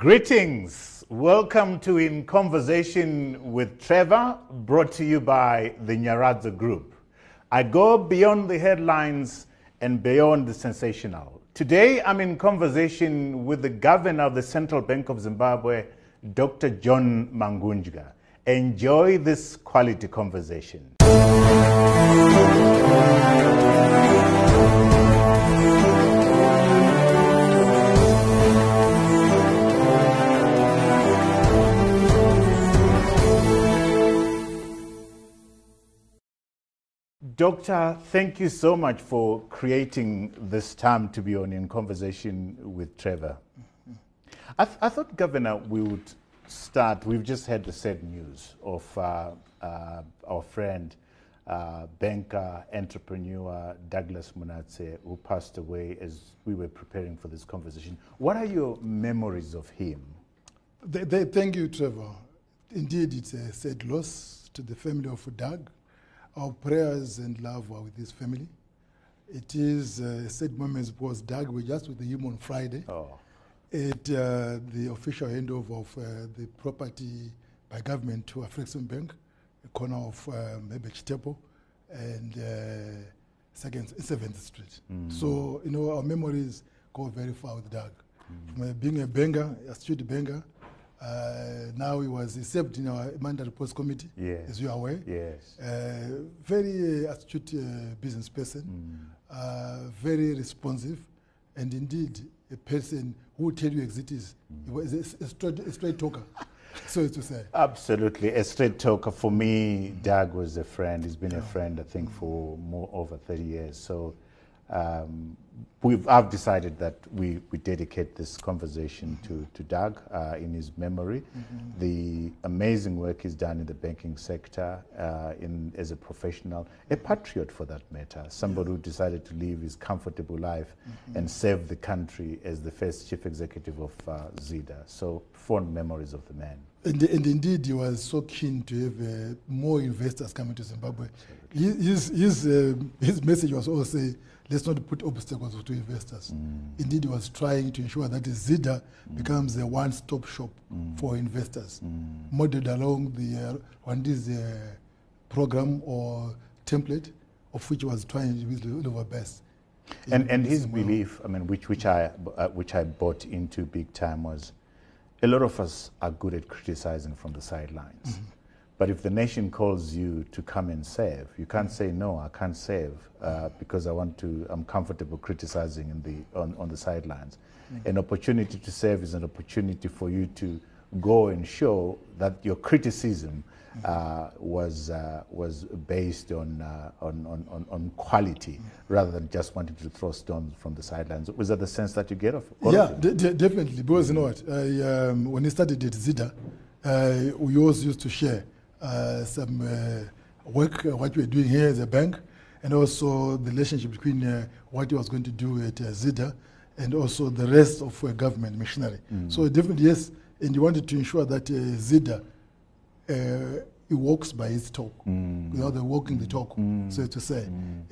Greetings. Welcome to In Conversation with Trevor, brought to you by the Nyaradzo Group. I go beyond the headlines and beyond the sensational. Today, I'm in conversation with the governor of the Central Bank of Zimbabwe, Dr. John Mangudya. Enjoy this quality conversation. Doctor, thank you so much for creating this time to be on in conversation with Trevor. I, th- I thought, Governor, we would start. We've just had the sad news of uh, uh, our friend, uh, banker, entrepreneur Douglas Munatsi, who passed away as we were preparing for this conversation. What are your memories of him? They, they, thank you, Trevor. Indeed, it's a sad loss to the family of Doug. Our prayers and love are with his family. It is uh, a sad moment because Doug, we just with him on Friday Oh, at uh, the official handover of uh, the property by government to a Afrexim Bank, the corner of um, Chitepo and uh, second, 7th Street. So, you know, our memories go very far with Doug. From uh, being a banger, astute banger, uh, now he was he served in our monetary policy committee, Yes. as you are aware. yes. Uh, very uh, astute uh, business person, uh, very responsive, and indeed a person who will tell you exit is. He was a, a, straight, a straight talker, so to say. Absolutely. A straight talker. For me, Doug was a friend. He's been a friend, I think, for more over 30 years. So um, we've, I've decided that we, we dedicate this conversation to, to Doug uh, in his memory. The amazing work he's done in the banking sector uh, in, as a professional, a patriot for that matter, somebody who decided to live his comfortable life and serve the country as the first chief executive of uh, Zida. So fond memories of the man. And, and indeed, he was so keen to have uh, more investors coming to Zimbabwe. His, his, his, uh, his message was also let's not put obstacles to investors. Indeed, he was trying to ensure that Zida becomes a one stop shop for investors, modeled along the uh, one is uh, program or template of which he was trying to deliver best. And, and his Zimbabwe. belief, I mean, which, which, I, uh, which I bought into big time was a lot of us are good at criticizing from the sidelines. But if the nation calls you to come and serve, you can't say, no, I can't serve uh, because I want to, I'm comfortable criticizing in the, on, on the sidelines. An opportunity to serve is an opportunity for you to go and show that your criticism uh, was uh, was based on, uh, on, on, on on quality rather than just wanting to throw stones from the sidelines. Was that the sense that you get of? Yeah, of de- de- definitely. Because you know what, I, um, when he studied at Zida, uh, we always used to share some uh, work, uh, what we're doing here as a bank, and also the relationship between uh, what he was going to do at uh, Zida and also the rest of uh, government machinery. So definitely yes, and he wanted to ensure that uh, Zida uh, he walks by his talk. Mm. You know, they're walking the talk, so to say.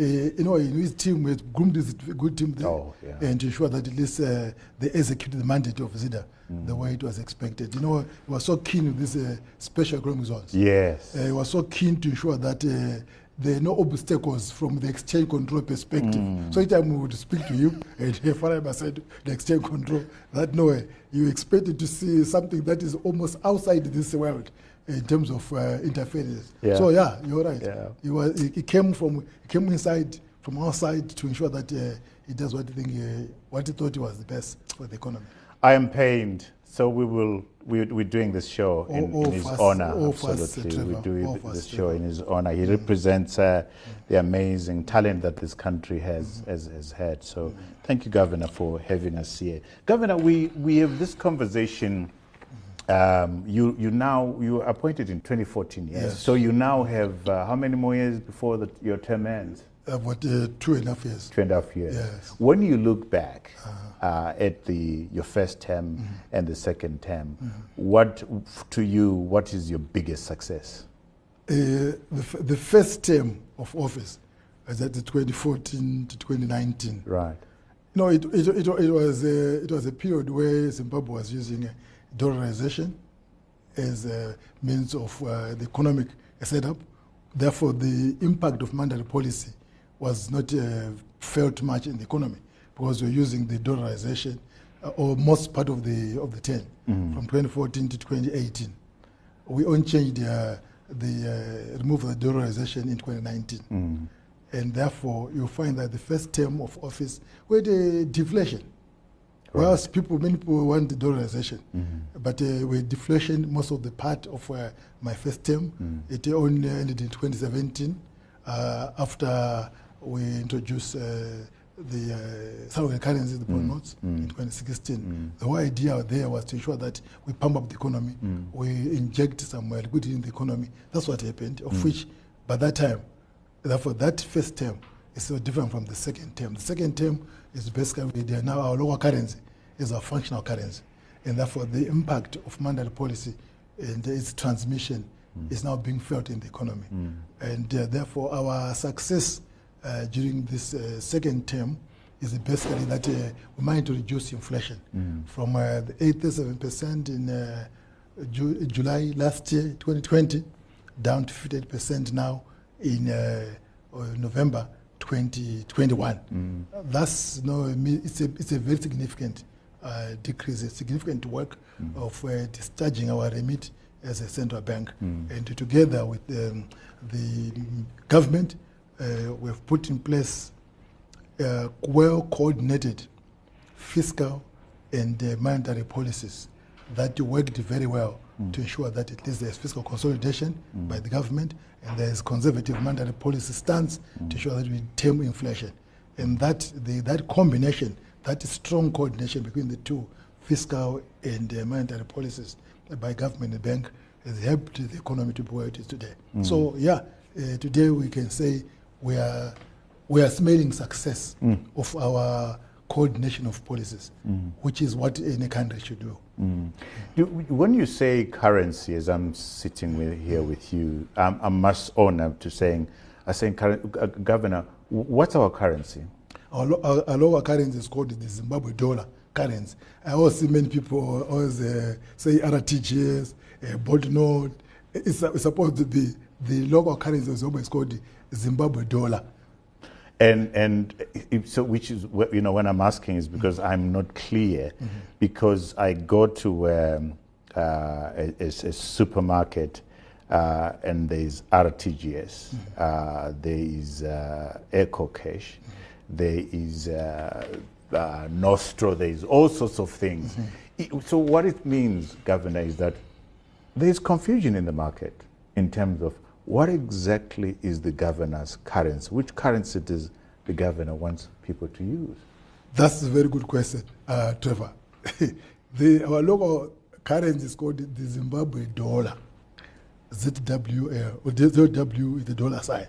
Uh, you know, in his team, had groomed this good team there Oh, yeah. and to ensure that at least uh, they executed the mandate of ZIDA the way it was expected. You know, he was so keen with this uh, special economic zones. Yes. Uh, he was so keen to ensure that uh, there are no obstacles from the exchange control perspective. So each time we would speak to you, and Faraba said, the exchange control, that no way, you expected to see something that is almost outside this world in terms of uh, interference. Yeah. So yeah, you're right. Yeah. He, was, he, he came from he came inside from outside to ensure that uh, he does what he think uh, what he thought was the best for the economy. I am pained. So we will. We, we're doing this show in, All- all in his us- honor. all of us, Absolutely, we're doing all this show Trevor. in his honor. He represents uh, the amazing talent that this country has, has has had. So thank you, Governor, for having us here. Governor, we we have this conversation. Um, you you now you were appointed in 2014. Yes. Yes. So you now have uh, how many more years before the, your term ends? About uh, two and a half years. Two and a half years. Yes. When you look back uh, at the your first term and the second term, what to you what is your biggest success? Uh, the, f- the first term of office was at the 2014 to 2019. Right. No, it, it, it, it was a, it was a period where Zimbabwe was using uh, dollarization as a means of uh, the economic setup. Therefore, the impact of monetary policy was not uh, felt much in the economy because we're using the dollarization uh, or most part of the of the term Mm. from 2014 to 2018. We only changed uh, the uh, remove the dollarization in 2019 Mm. and therefore you find that the first term of office we had a Right. Whereas people, many people want the dollarization, Mhm. but uh, with deflation, most of the part of uh, my first term, Mm. it only ended in 2017 uh, after we introduced uh, the uh, South currency, the bond Mm. notes, Mm. in 2016. Mm. The whole idea there was to ensure that we pump up the economy, Mm. we inject some uh, liquidity in the economy. That's what happened, of Mm. which by that time, therefore that first term is so different from the second term. The second term is basically they are now our local currency is our functional currency. And therefore the impact of monetary policy and its transmission Mm. is now being felt in the economy. Mm. And uh, therefore, our success uh, during this uh, second term is basically that uh, we managed to reduce inflation Mm. from uh, the 87% in uh, Ju- July last year, 2020, down to 58% now in November 2021. Mm. That's no, it's a, it's a very significant uh, decrease, a significant work Mm. of uh, discharging our remit as a central bank. Mm. And together with um, the government, uh, we've put in place uh, well coordinated fiscal and uh, monetary policies that worked very well Mm. to ensure that at least there's fiscal consolidation Mm. by the government and there's conservative monetary policy stance Mm. to ensure that we tame inflation. And that, the, that combination, that strong coordination between the two fiscal and uh, monetary policies by government and bank has helped the economy to be where it is today. Mm. So, yeah, uh, today we can say we are, we are smelling success Mm. of our coordination of policies, Mm. which is what any country should do. Mm. Do, when you say currency, as I'm sitting with, here with you, I must own up to saying, I saying, uh, Governor, what's our currency? Our, our, our local currency is called the Zimbabwe dollar currency. I always see many people always uh, say RTGS, uh, bond note. It's, it's supposed to be the local currency is always called the Zimbabwe dollar. And and if, so, which is wh- you know when I'm asking is because I'm not clear, because I go to um, uh, a, a- a supermarket uh, and there is RTGS, uh, there is uh, EcoCash, there is uh, uh, Nostro, there is all sorts of things. I- So what it means, Governor, is that there is confusion in the market in terms of what exactly is the governor's currency? Which currency does the governor wants people to use? That's a very good question, uh, Trevor. the, our local currency is called the Zimbabwe dollar, ZWL, or ZW is the dollar sign.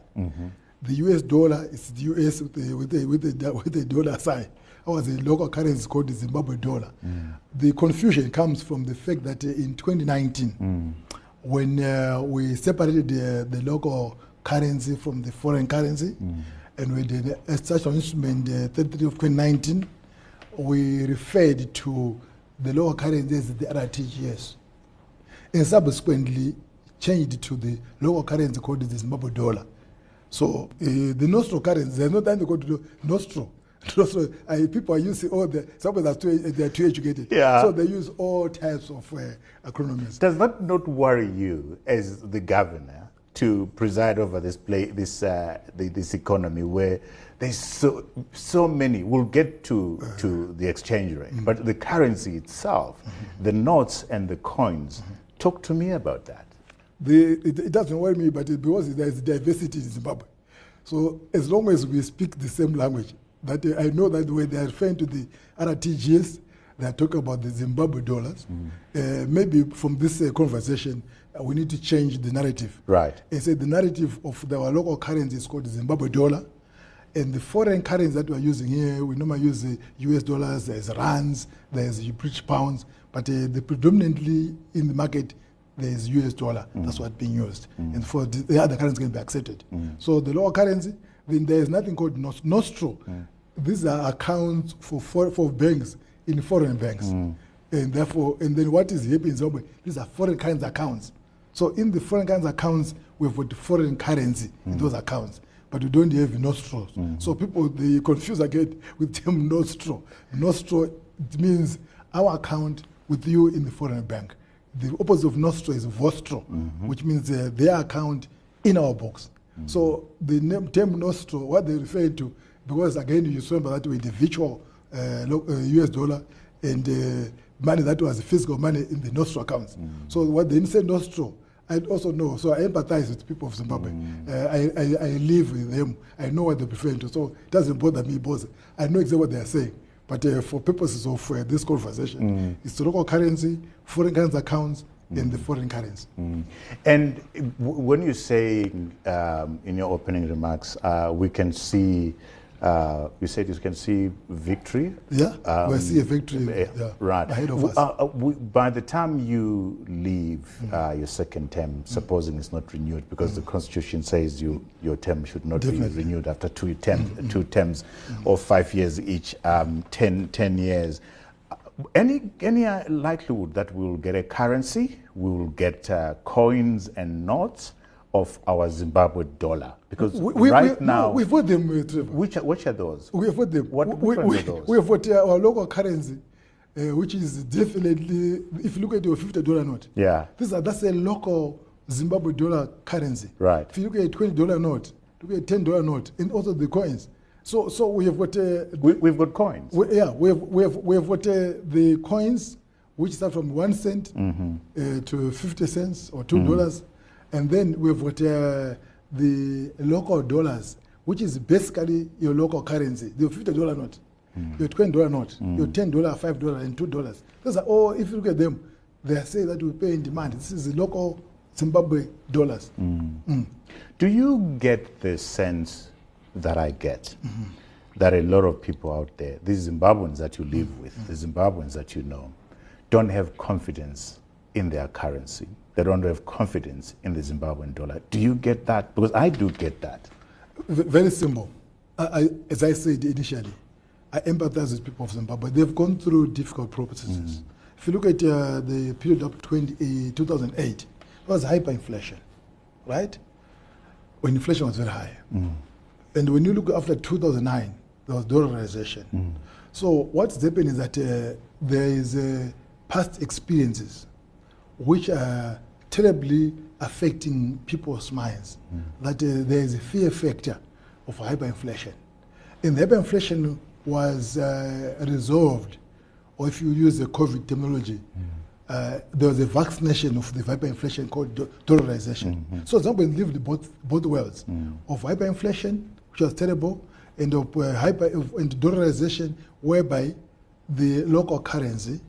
The US dollar is the US with the, with the, with the, with the dollar sign. Our the local currency is called the Zimbabwe dollar. The confusion comes from the fact that uh, in 2019, when uh, we separated the, the local currency from the foreign currency, and we did a special instrument uh, 33 of 2019, we referred to the local currency as the RTGS and subsequently changed to the local currency called the Zimbabwe dollar. So uh, the Nostro currency, there's no time to go to the Nostro. Uh, people are using all the, some of them are too, they're too educated. Yeah. So they use all types of uh, acronyms. Does that not worry you as the governor to preside over this play, this uh, the, this economy where there's so so many? We'll get to to the exchange rate, but the currency itself, the notes and the coins. Talk to me about that. The, it, it doesn't worry me, but it, because there is diversity in Zimbabwe. So as long as we speak the same language, that uh, I know that when they are referring to the RTGS, they are talking about the Zimbabwe dollars. Uh, maybe from this uh, conversation, uh, we need to change the narrative. Right. and say the narrative of our local currency is called the Zimbabwe dollar. And the foreign currency that we're using here, we normally use the US dollars, there's rands, there's British pounds, but uh, the predominantly in the market, there's US dollar. That's what's being used. And for the, the other currency can be accepted. So the local currency, then there's nothing called nos- nostro. these are accounts for, for, for banks in foreign banks. Mm. And therefore, and then what is happening in Zimbabwe, these are foreign currency accounts. So in the foreign currency accounts, we've got foreign currency in mm. those accounts, but we don't have nostros. Mm. So people, they confuse again with the term nostro. Nostro, it means our account with you in the foreign bank. The opposite of nostro is vostro, mm-hmm. which means uh, their account in our books. So the name, term nostro, what they refer to, because again you remember that with the virtual uh, lo- uh, US dollar and uh, money that was physical money in the nostro accounts. So what they say nostro, I also know. So I empathize with people of Zimbabwe. Uh, I, I, I live with them. I know what they're referring to. So it doesn't bother me because I know exactly what they are saying. But uh, for purposes of uh, this conversation, it's local currency, foreign currency accounts, and the foreign currency. Mm. And w- when you say um, in your opening remarks, uh, we can see, uh, you said you can see victory. Yeah, we Um, see a victory eh, yeah, right. ahead of us. uh, uh, we- by the time you leave Mm. uh, your second term, supposing it's not renewed, because the Constitution says you, your term should not Mm. Definitely. Mm. be renewed after two, term, two terms or five years each, um, 10, 10 years. Any, any uh, likelihood that we'll get a currency, we'll get uh, coins and notes of our Zimbabwe dollar? Because We, we, right we, now, no, we've got them, uh, which, are- which are those? We have got them. What- we, we, are those? we have got uh, our local currency, uh, which is definitely, if you look at your $50 note, Yeah. This are, that's a local Zimbabwe dollar currency. Right. If you look at a twenty dollar note, look at a ten dollar note, and also the coins. So, so we have got, uh, We, we've got coins. we, yeah, we have, we have, we have got uh, the coins, which start from one cent uh, to fifty cents or two dollars, and then we have got uh, the local dollars, which is basically your local currency, the fifty dollar note, your twenty dollar note, your ten dollar, five dollar, and two dollars. Those are all. If you look at them, they say that we pay in demand. This is the local Zimbabwe dollars. Do you get the sense that I get that a lot of people out there, these Zimbabweans that you live with, the Zimbabweans that you know, don't have confidence in their currency? They don't have confidence in the Zimbabwean dollar. Do you get that? Because I do get that. V- very simple. I, I, as I said initially, I empathize with people of Zimbabwe. They've gone through difficult processes. If you look at uh, the period up 20, uh, 2008, it was hyperinflation, right? When inflation was very high. And when you look after 2009, there was dollarization. So what's happened is that uh, there is uh, past experiences which are terribly affecting people's minds. That uh, there is a fear factor of hyperinflation. And the hyperinflation was uh, resolved, or if you use the COVID terminology, uh, there was a vaccination of the hyperinflation called do- dollarization. So Zimbabwe lived both, both worlds of hyperinflation, which was terrible, and of uh, hyper and dollarization, whereby the local currency,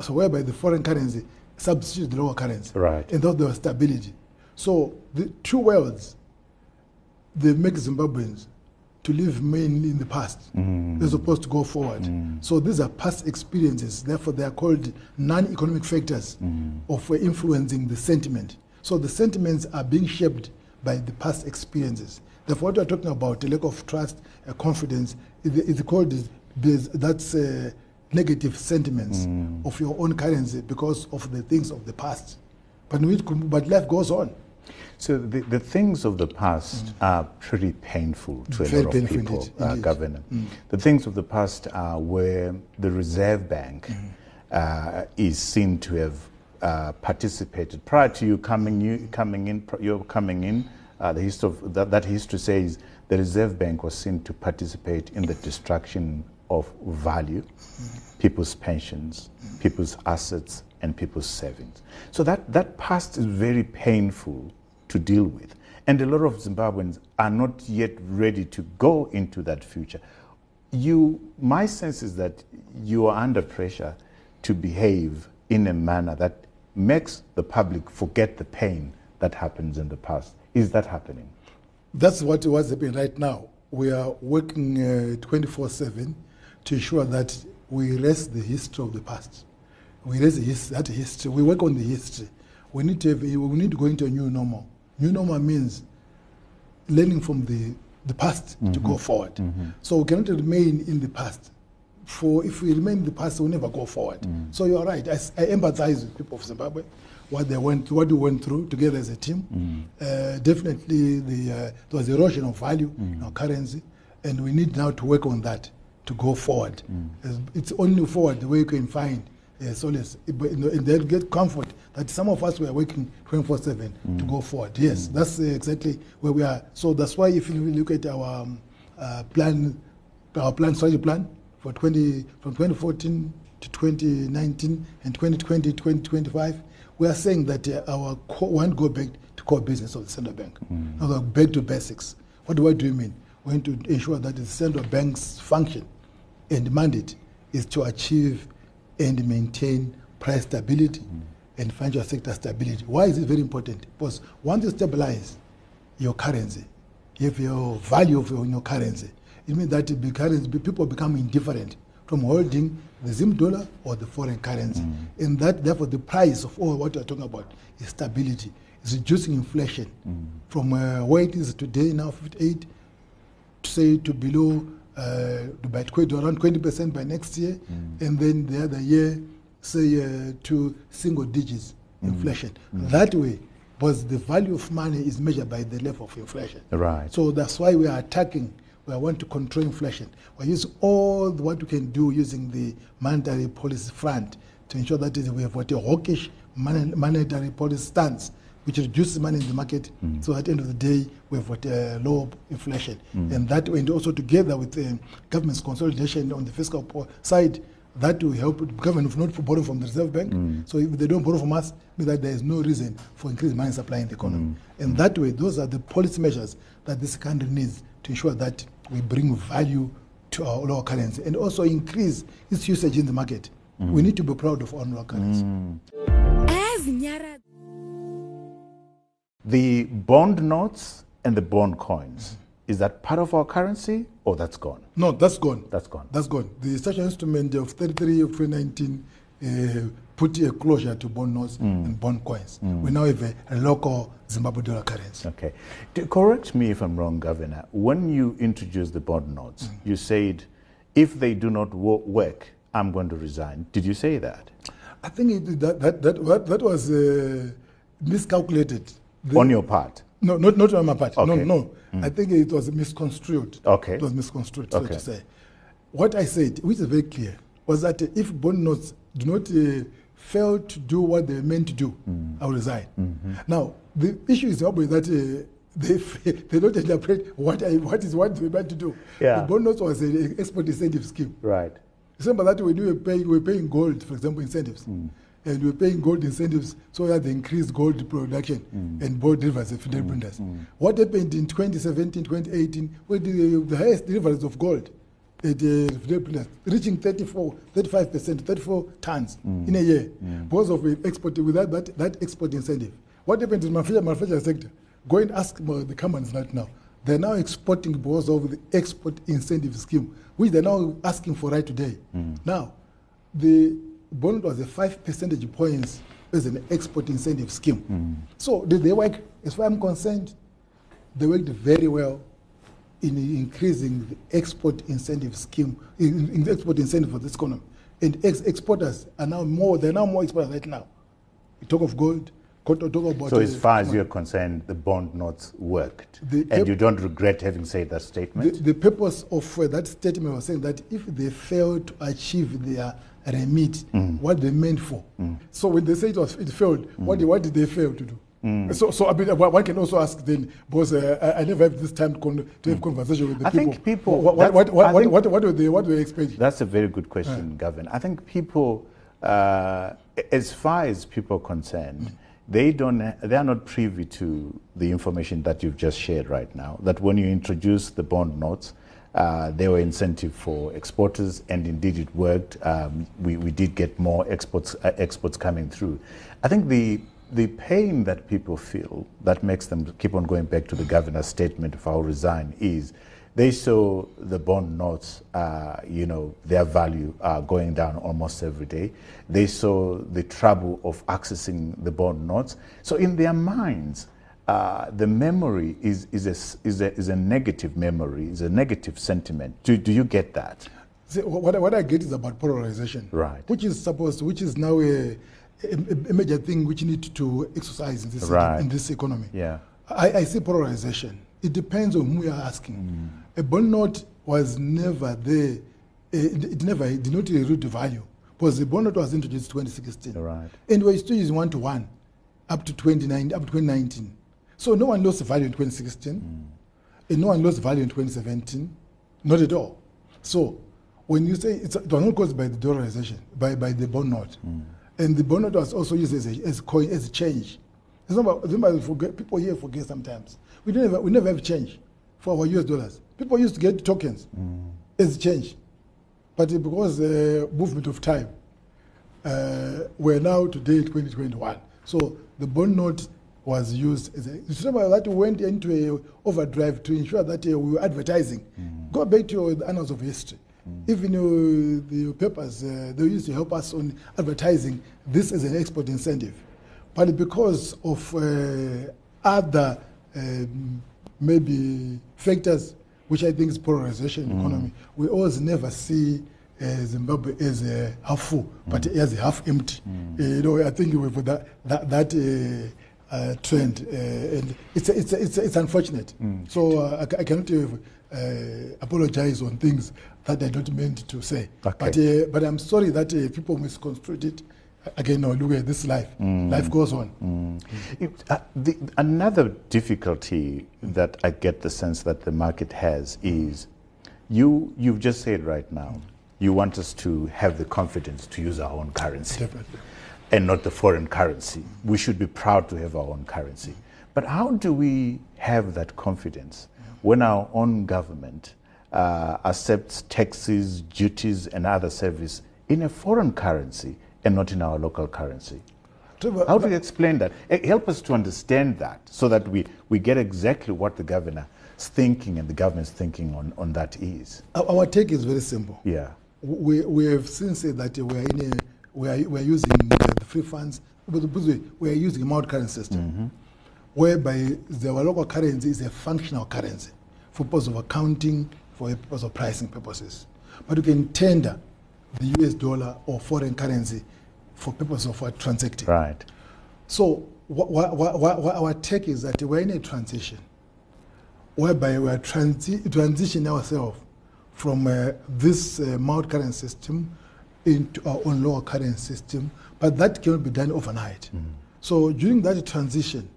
so whereby the foreign currency substitutes the local currency. Right. And thus there was stability. So the two worlds, they make Zimbabweans to live mainly in the past as opposed to go forward. So these are past experiences. Therefore, they are called non-economic factors of uh, influencing the sentiment. So the sentiments are being shaped by the past experiences. Therefore, what we are talking about, a lack of trust, uh, confidence, is is called this- that's uh, negative sentiments of your own currency because of the things of the past. But, we, but life goes on. So the, the things of the past are pretty painful to a lot of people, indeed, uh, indeed. Governor. The things of the past are where the Reserve Bank uh, is seen to have uh, participated. Prior to you coming, you coming in, you're coming in. Uh, the history of that, that history says the Reserve Bank was seen to participate in the destruction of value, people's pensions, people's assets, and people's savings. So that, that past is very painful to deal with. And a lot of Zimbabweans are not yet ready to go into that future. You, my sense is that you are under pressure to behave in a manner that makes the public forget the pain that happens in the past. Is that happening? That's what was happening right now. We are working uh, 24 7 to ensure that we erase the history of the past. We erase the his, that history. We work on the history. We need, to have, we need to go into a new normal. New normal means learning from the the past to go mm-hmm. forward. Mm-hmm. So we cannot remain in the past. For if we remain in the past, we'll never go forward. Mm. So you're right. I empathize with people of Zimbabwe, what they went, what we went through together as a team. Uh, definitely, the uh, there was erosion of value in our currency, and we need now to work on that to go forward. As- It's only forward the way you can find uh, solace, but you know, and then get comfort that some of us were working 24 7 to go forward. Yes, that's uh, exactly where we are. So that's why if you look at our um, uh, plan, our plan, strategy plan for 20, from 2014 to 2019 and 2020 2025, we are saying that uh, our core, we want to go back to core business of the central bank. Now, go back to basics. What do I do mean? We want to ensure that the central bank's function and mandate is to achieve and maintain price stability and financial sector stability. Why is it very important? Because once you stabilize your currency, if your value of your, your currency, it means that the currency, people become indifferent from holding the Zim dollar or the foreign currency. And that, therefore, the price of all what you're talking about is stability. It's reducing inflation from uh, where it is today, now 58, to say to below uh, by tw- to around 20% by next year, and then the other year, say uh, to single digits inflation. That way, because the value of money is measured by the level of inflation. Right. So that's why we are attacking. We want to control inflation. We use all what we can do using the monetary policy front to ensure that we have what a hawkish monetary policy stance, which reduces money in the market. Mm. So at the end of the day, we have what uh, low inflation, mm. and that and also together with the government's consolidation on the fiscal side. That will help government if not borrow from the Reserve Bank. Mm. So if they don't borrow from us, means that there is no reason for increased money supply in the economy. And that way, those are the policy measures that this country needs to ensure that we bring value to our local currency and also increase its usage in the market. We need to be proud of our local currency. As Nyara. The bond notes and the bond coins, is that part of our currency or that's gone? No, that's gone. That's gone. That's gone. The special instrument of 33 of 2019 uh, put a closure to bond notes and bond coins. We now have a, a local Zimbabwe dollar currency. Okay. Correct me if I'm wrong, Governor. When you introduced the bond notes, you said, if they do not wo- work, I'm going to resign. Did you say that? I think it, that, that, that, that, was uh, miscalculated. The- On your part? No, not, not on my part. No, Okay. no. I think it was misconstrued. Okay. It was misconstrued, so Okay. to say. What I said, which is very clear, was that if bond notes do not uh, fail to do what they're meant to do, Mm. I will resign. Mm-hmm. Now, the issue is always that uh, they, they don't interpret what, I, what is what they're meant to do. Yeah. The bonus was an export incentive scheme. Right. Remember that when we were paying, we were paying gold, for example, incentives. Mm. And we were paying gold incentives so that they increased gold production Mm. and gold deliveries of Fidelity Printers. What happened in 2017, 2018, with the, the highest deliveries of gold at uh, reaching 34, 35%, 34 tons Mm. in a year because of uh, export, without that, that export incentive. What happened the manufacturing, manufacturing sector? Go and ask uh, the companies right now. They're now exporting because of the export incentive scheme, which they're now asking for right today. Now, the bond was a five percentage points as an export incentive scheme. So did they work? As far as I'm concerned, they worked very well in increasing the export incentive scheme, in, in the export incentive for this economy. And ex- exporters are now more, they're now more exporters right now. We talk of gold, talk about. So, as far as you're concerned, the bond notes worked. The and pep- you don't regret having said that statement? the purpose of uh, that statement was saying that if they fail to achieve their remit, Mm. what they meant for. So when they say it was it failed, what, Mm. what did they fail to do? So, so I mean, one can also ask then, because uh, I, never have this time con- to have conversation with the Mm. I people. think people- What, what, what, what, what, what, what were they, what were they expecting? That's a very good question, Gavin. I think people, uh, as far as people are concerned, they don't, they are not privy to the information that you've just shared right now. That when you introduce the bond notes, uh, they were incentive for exporters, and indeed it worked. Um, we, we did get more exports uh, exports coming through. I think the the pain that people feel that makes them keep on going back to the governor's statement of I'll resign is they saw the bond notes, uh, you know, their value uh, going down almost every day. They saw the trouble of accessing the bond notes. So in their minds, uh, the memory is, is, a, is, a, is a negative memory, is a negative sentiment. Do, do you get that? See, what, what I get is about polarization, Right. Which is supposed, which is now a, a, a major thing which need to exercise in this Right. in this economy. Yeah. I, I see polarization. It depends on who you are asking. Mm. A bond note was never there. It, it never it did not the value because the bond note was introduced in 2016. Right. And we're still using one to one up to 29, up to 2019. So no one lost value in 2016. Mm. And no one lost value in 2017. Not at all. So when you say it's, it was not caused by the dollarization, by, by the bond note. Mm. And the bond note was also used as a, as coin, as a change. It's not about, forget, people here forget sometimes. We, don't ever, we never have change for our US dollars. People used to get tokens as change. But because the movement of time, uh, we're now today 2021. So the bond note was used as a. You remember that we went into a overdrive to ensure that uh, we were advertising. Go back to your, the annals of history. Even uh, the papers, uh, they used to help us on advertising this as an export incentive. But because of uh, other um, maybe factors, which I think is polarization in economy, we always never see uh, Zimbabwe as half full, but as half empty. Uh, you know, I think with that that, that uh, uh, trend, uh, and it's it's it's, it's unfortunate. So uh, I, I cannot uh, uh, apologize on things that I don't meant to say. Okay. But uh, but I'm sorry that uh, people misconstrued it. Again, no, look at this life. Life goes on. It- uh, the, another difficulty that I get the sense that the market has is you, you've just said right now, you want us to have the confidence to use our own currency Definitely. and not the foreign currency. We should be proud to have our own currency. But how do we have that confidence when our own government uh, accepts taxes, duties, and other service in a foreign currency and not in our local currency? Trevor, How do you explain that? Eh, Help us to understand that so that we, we get exactly what the governor's thinking and the government's thinking on, on that is. Our take is very simple. Yeah. We, we have since said that we are in a, we are, we are using the, free funds, but we- are using a multi-currency system, whereby the, local currency is a functional currency for purpose of accounting, for purpose of pricing purposes. But you can tender the US dollar or foreign currency for purpose of transacting. Right. So wha- wha- wha- wha- wha- our take is that we're in a transition whereby we're transi- transitioning ourselves from uh, this uh, multi currency system into our own lower currency system, but that cannot be done overnight. So during that transition,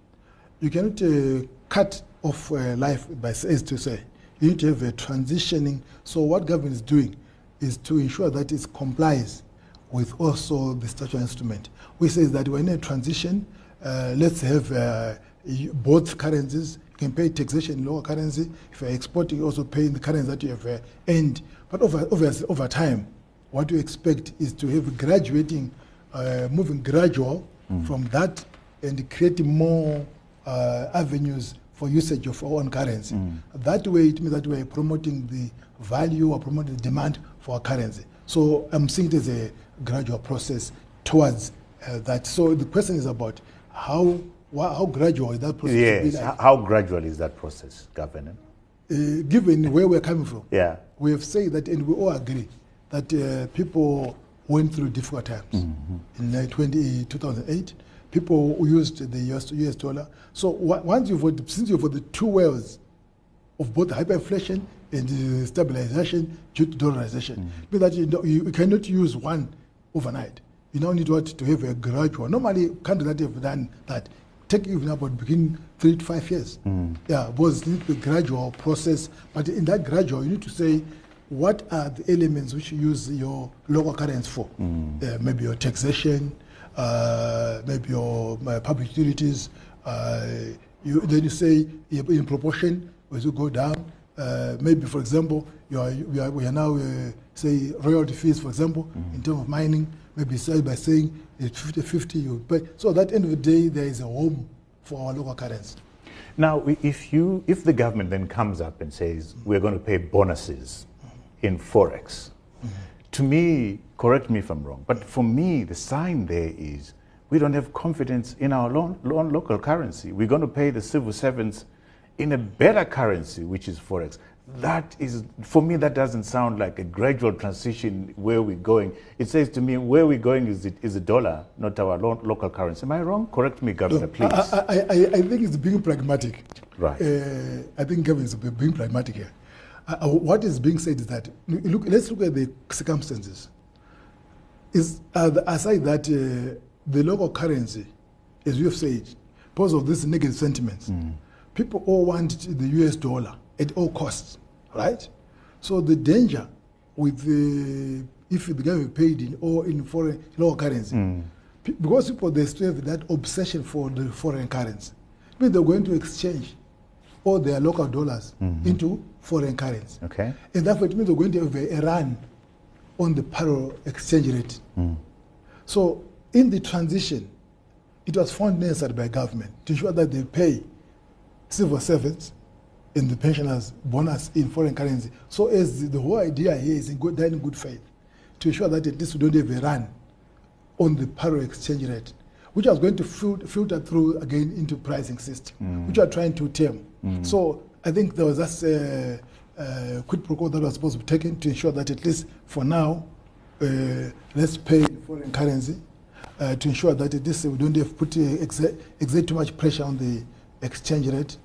you cannot uh, cut off uh, life by as to say. You need to have a transitioning. So what government is doing is to ensure that it complies with also the statutory instrument. We say that we're a transition. Uh, let's have uh, both currencies. You can pay taxation in lower currency. If you're exporting, you also pay in the currency that you have uh, earned. But over, over, over time, what you expect is to have graduating, uh, moving gradual from that and creating more uh, avenues for usage of our own currency. That way, it means that we're promoting the value or promoting the demand for our currency. So I'm seeing it as a gradual process towards uh, that. So the question is about how how gradual is that process? Yes. like? How gradual is that process, Governor? uh, given where we're coming from. Yeah. We have said that, and we all agree that uh, people went through difficult times in uh, 20, 2008. People who used the US, US dollar. So once you've got, since you've got the two wells of both hyperinflation and stabilization due to dollarization, means that you, know, you cannot use one overnight. You now need what to have a gradual. Normally, countries that have done that take even about between three to five years. Yeah, because it needs a gradual process. But in that gradual, you need to say what are the elements which you use your local currency for? Uh, maybe your taxation, maybe your uh, public utilities. Uh, you, then you say in proportion as you go down. Uh, maybe, for example, you are, we, are, we are now, uh, say, royalty fees, for example, in terms of mining. Maybe say by saying it's 50 50, you pay. So at the end of the day, there is a home for our local currency. Now, if you, if the government then comes up and says we're going to pay bonuses in forex, to me, correct me if I'm wrong, but for me, the sign there is we don't have confidence in our loan local currency. We're going to pay the civil servants in a better currency, which is forex. That is, for me, that doesn't sound like a gradual transition where we're going. It says to me, where we're going is it is a dollar, not our lo- local currency. Am I wrong? Correct me, Governor, please. I, I, I, I think it's being pragmatic. Right. Uh, I think Governor is being pragmatic here. Uh, uh, what is being said is that look. Let's look at the circumstances. Is uh, aside that uh, the local currency, as you have said, because of this negative sentiments, people all want the U.S. dollar at all costs, right? So the danger with the if the guy paid in or in foreign local currency, pe- because people they still have that obsession for the foreign currency, means they're going to exchange all their local dollars mm-hmm. into foreign currency. Okay. And therefore, it means they're going to have a, run on the parallel exchange rate. Mm. So, in the transition, it was found necessary by government to ensure that they pay civil servants and the pensioners bonus in foreign currency. So, as the, the whole idea here is in good, in good faith to ensure that at least we don't have a run on the parallel exchange rate, which was going to filter through again into pricing system, which mm. we are trying to tame. So I think there was just a, a quid pro quo that was supposed to be taken to ensure that at least for now, uh, let's pay in foreign currency uh, to ensure that at least we don't have put uh, exert, exert too much pressure on the exchange rate,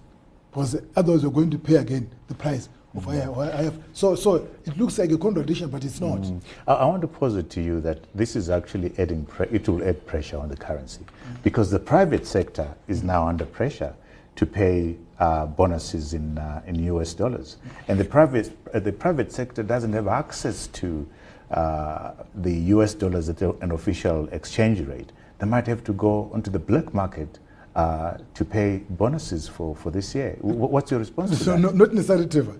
because otherwise we're going to pay again the price of IF. So, so it looks like a contradiction, but it's not. I, I want to posit to you that this is actually adding, pre- it will add pressure on the currency because the private sector is now under pressure to pay uh, bonuses in, uh, in US dollars. And the private, uh, the private sector doesn't have access to uh, the US dollars at an official exchange rate. They might have to go onto the black market uh, to pay bonuses for, for this year. W- what's your response to So that? no, not necessarily, Trevor.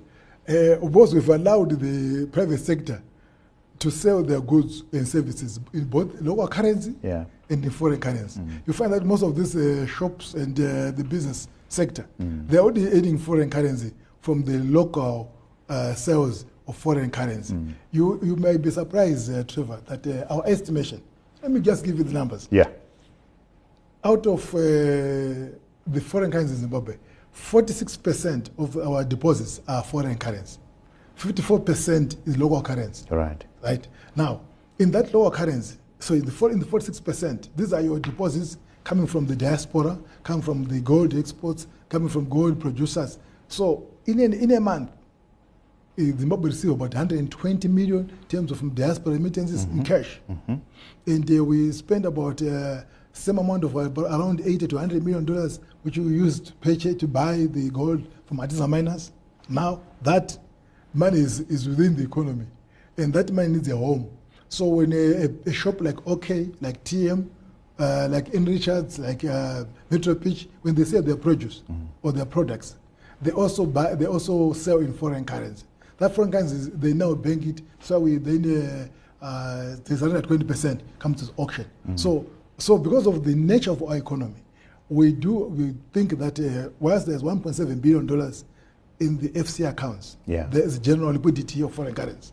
Uh, because we've allowed the private sector to sell their goods and services in both local currency Yeah. and in foreign currency. You find that most of these uh, shops and uh, the business sector, they're already adding foreign currency from the local uh, sales of foreign currency. You, you may be surprised, uh, Trevor, that uh, our estimation, let me just give you the numbers Yeah. out of uh, the foreign currency in Zimbabwe, 46% of our deposits are foreign currency. 54% is local currency, Right. right? Now, in that local currency, so in the, in the 46%, these are your deposits coming from the diaspora, coming from the gold exports, coming from gold producers. So in, an, in a month, Zimbabwe receive about 120 million in terms of diaspora remittances in cash. And uh, we spend about uh, same amount of uh, around 80 to 100 million dollars, which we used to purchase to buy the gold from artisan miners. Now that money is, is within the economy, and that money needs a home. So when a, a, a shop like OK, like TM, uh, like N Richards, like uh, Metro Peech, when they sell their produce or their products, they also buy, they also sell in foreign currency. That foreign currency, is- they now bank it. So we then uh, uh, there's another twenty percent comes to auction. So so because of the nature of our economy, we do we think that uh, whilst there's 1.7 billion dollars in the FC accounts, Yeah. there is general liquidity of foreign currency.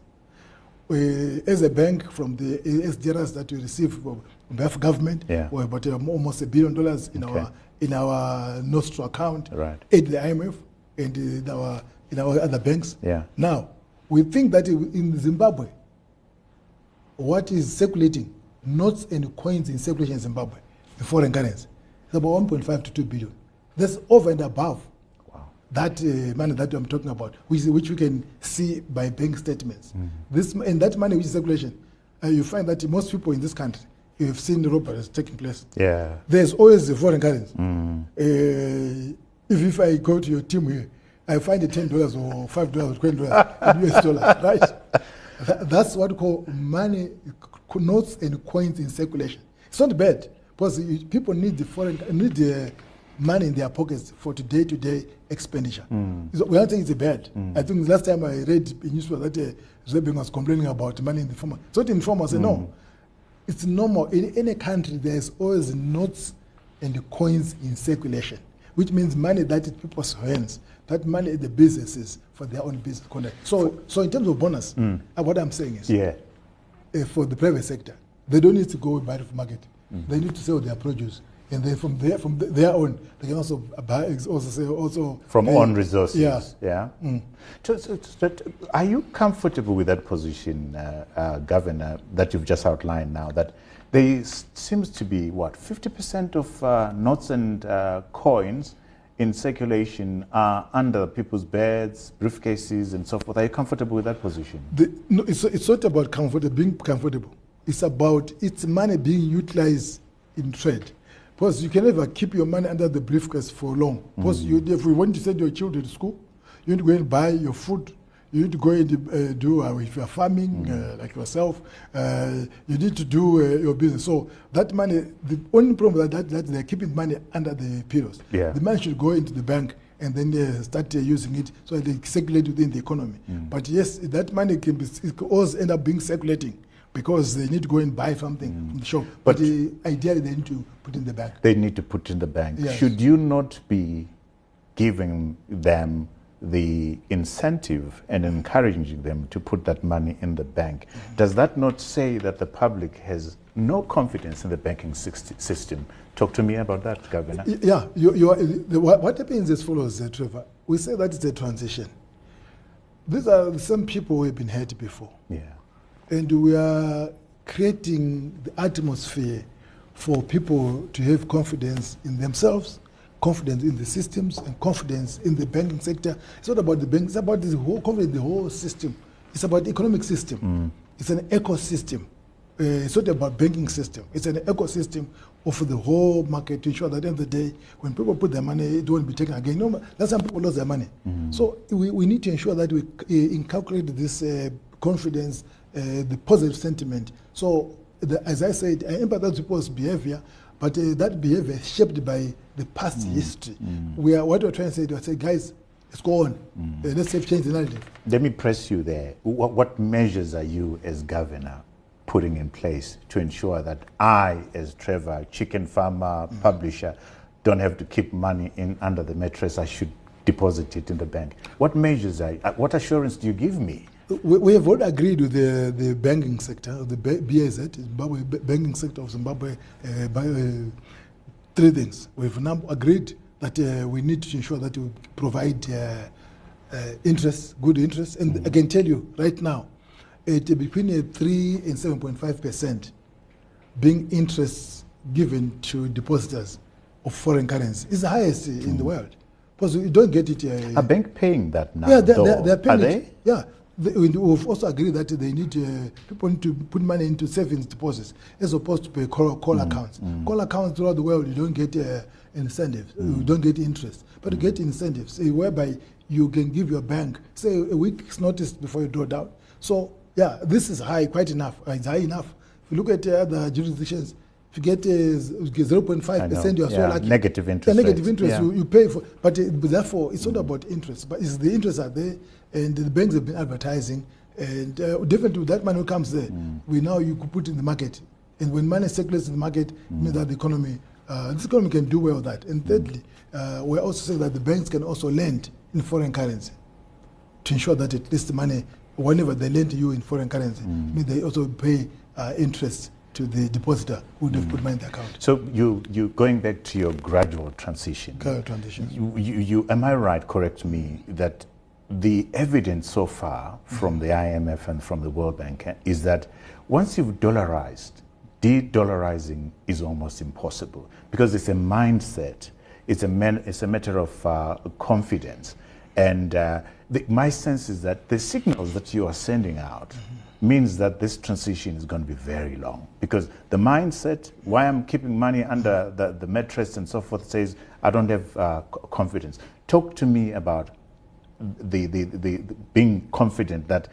We, as a bank, from the SDRs that we receive from on behalf of government, Yeah. we're about um, almost a billion dollars in Okay. our in our Nostro account Right. at the IMF and in our in our other banks. Yeah. Now, we think that in Zimbabwe, what is circulating, notes and coins in circulation in Zimbabwe, the foreign currency, is about 1.5 to 2 billion. That's over and above Wow. that uh, money that I'm talking about, which, which we can see by bank statements. This and that money which is circulation, uh, you find that most people in this country, you have seen the robberies taking place. Yeah. There's always the foreign currency. Uh, if, if I go to your team here, I find a ten dollars or five dollars or twenty dollars in US dollars, right? Tha- that's what we call money, notes and coins in circulation. It's not bad because people need the foreign need the money in their pockets for today to day expenditure. So we don't think it's bad. I think last time I read in newspaper that uh, Zebing was complaining about money in the former. It's not informal. I said no. It's normal. In any country, there's always notes and coins in circulation, which means money that is people's hands. That money is the businesses for their own business conduct. So, so in terms of bonus, uh, what I'm saying is, Yeah. uh, for the private sector, they don't need to go buy from market. They need to sell their produce. And then from there, from th- their own, they can also buy, also say, also From own resources. Yeah. Yeah. So, so- so that- are you comfortable with that position, uh, uh, Governor, that you've just outlined now? That there seems to be, what, 50% of uh, notes and uh, coins in circulation are under people's beds, briefcases, and so forth. Are you comfortable with that position? The, no, it's, it's not about comfort, being comfortable. It's about its money being utilized in trade. Because you can never keep your money under the briefcase for long. Because you, if you want to send your children to school, you need to go and buy your food. You need to go and uh, do, uh, if you are farming, uh, like yourself, uh, you need to do uh, your business. So that money, the only problem that, that, that they're keeping money under the pillows. Yeah. The money should go into the bank and then they start uh, using it so they circulate within the economy. But yes, that money can be it always end up being circulating because they need to go and buy something from the shop. But, But- uh, ideally, they need to put in the bank. They need to put in the bank. Yes. Should you not be giving them the incentive and encouraging them to put that money in the bank? Does that not say that the public has no confidence in the banking system? Talk to me about that, Governor. Yeah, you, you are, what happens is follows, uh, Trevor. We say that it's a transition. These are the same people who have been hurt before. Yeah. And we are creating the atmosphere for people to have confidence in themselves, confidence in the systems, and confidence in the banking sector. It's not about the bank; it's about the whole confidence, the whole system. It's about the economic system. It's an ecosystem. Uh, it's not about banking system. It's an ecosystem of the whole market to ensure that at the end of the day, when people put their money, it won't be taken again. No, that's how people lose their money. So we, we need to ensure that we uh, inculcate this uh, confidence, the positive sentiment. So, the, as I said, I empathize with people's behavior, but uh, that behavior is shaped by the past history. We are, what we're trying to say, we're saying, guys, let's go on. Uh, let's have change the narrative. Let me press you there. What, what measures are you, as governor, putting in place to ensure that I, as Trevor, chicken farmer, publisher, don't have to keep money in under the mattress? I should deposit it in the bank. What measures are? uh, What assurance do you give me? We, we have all agreed with the, the banking sector, the BAZ, Zimbabwe banking sector of Zimbabwe, uh, by uh, three things. We've now agreed that uh, we need to ensure that we provide uh, uh, interest, good interest. And I can tell you right now, it between a 3 and 7.5 percent being interest given to depositors of foreign currency is the highest in the world. Because you don't get it. Uh, Are bank paying that now? yeah, they're, they're, they're paying Are it. they? Yeah. They, we've also agreed that they need uh, people need to put money into savings deposits as opposed to pay call, call Mm, accounts. Call accounts throughout the world, you don't get uh, incentives, Mm. you don't get interest, but you get incentives eh, whereby you can give your bank say a week's notice before you draw down. So yeah, this is high, quite enough. Uh, It's high enough. If you look at uh, other jurisdictions, if you get 0.5%, you are so Yeah, lucky. negative Yeah, interest negative rates. interest. Yeah. You, you pay for, but, uh, but therefore it's not about interest, but it's the interest are there, and the banks have been advertising, and uh, definitely that money comes there. We now you could put in the market, and when money circulates in the market, it means that the economy, uh, this economy can do well with that. And thirdly, uh, we also say that the banks can also lend in foreign currency to ensure that at least the money, whenever they lend to you in foreign currency, means they also pay uh, interest to the depositor who would have put money in the account. So you you going back to your gradual transition. Gradual transition. You, you, you, am I right? Correct me that the evidence so far from the IMF and from the World Bank eh, is that once you've dollarized, de-dollarizing is almost impossible because it's a mindset. It's a man, it's a matter of uh, confidence, and uh, the, my sense is that the signals that you are sending out means that this transition is going to be very long because the mindset, why I'm keeping money under the, the mattress and so forth, says I don't have uh, confidence. Talk to me about the, the, the, the being confident that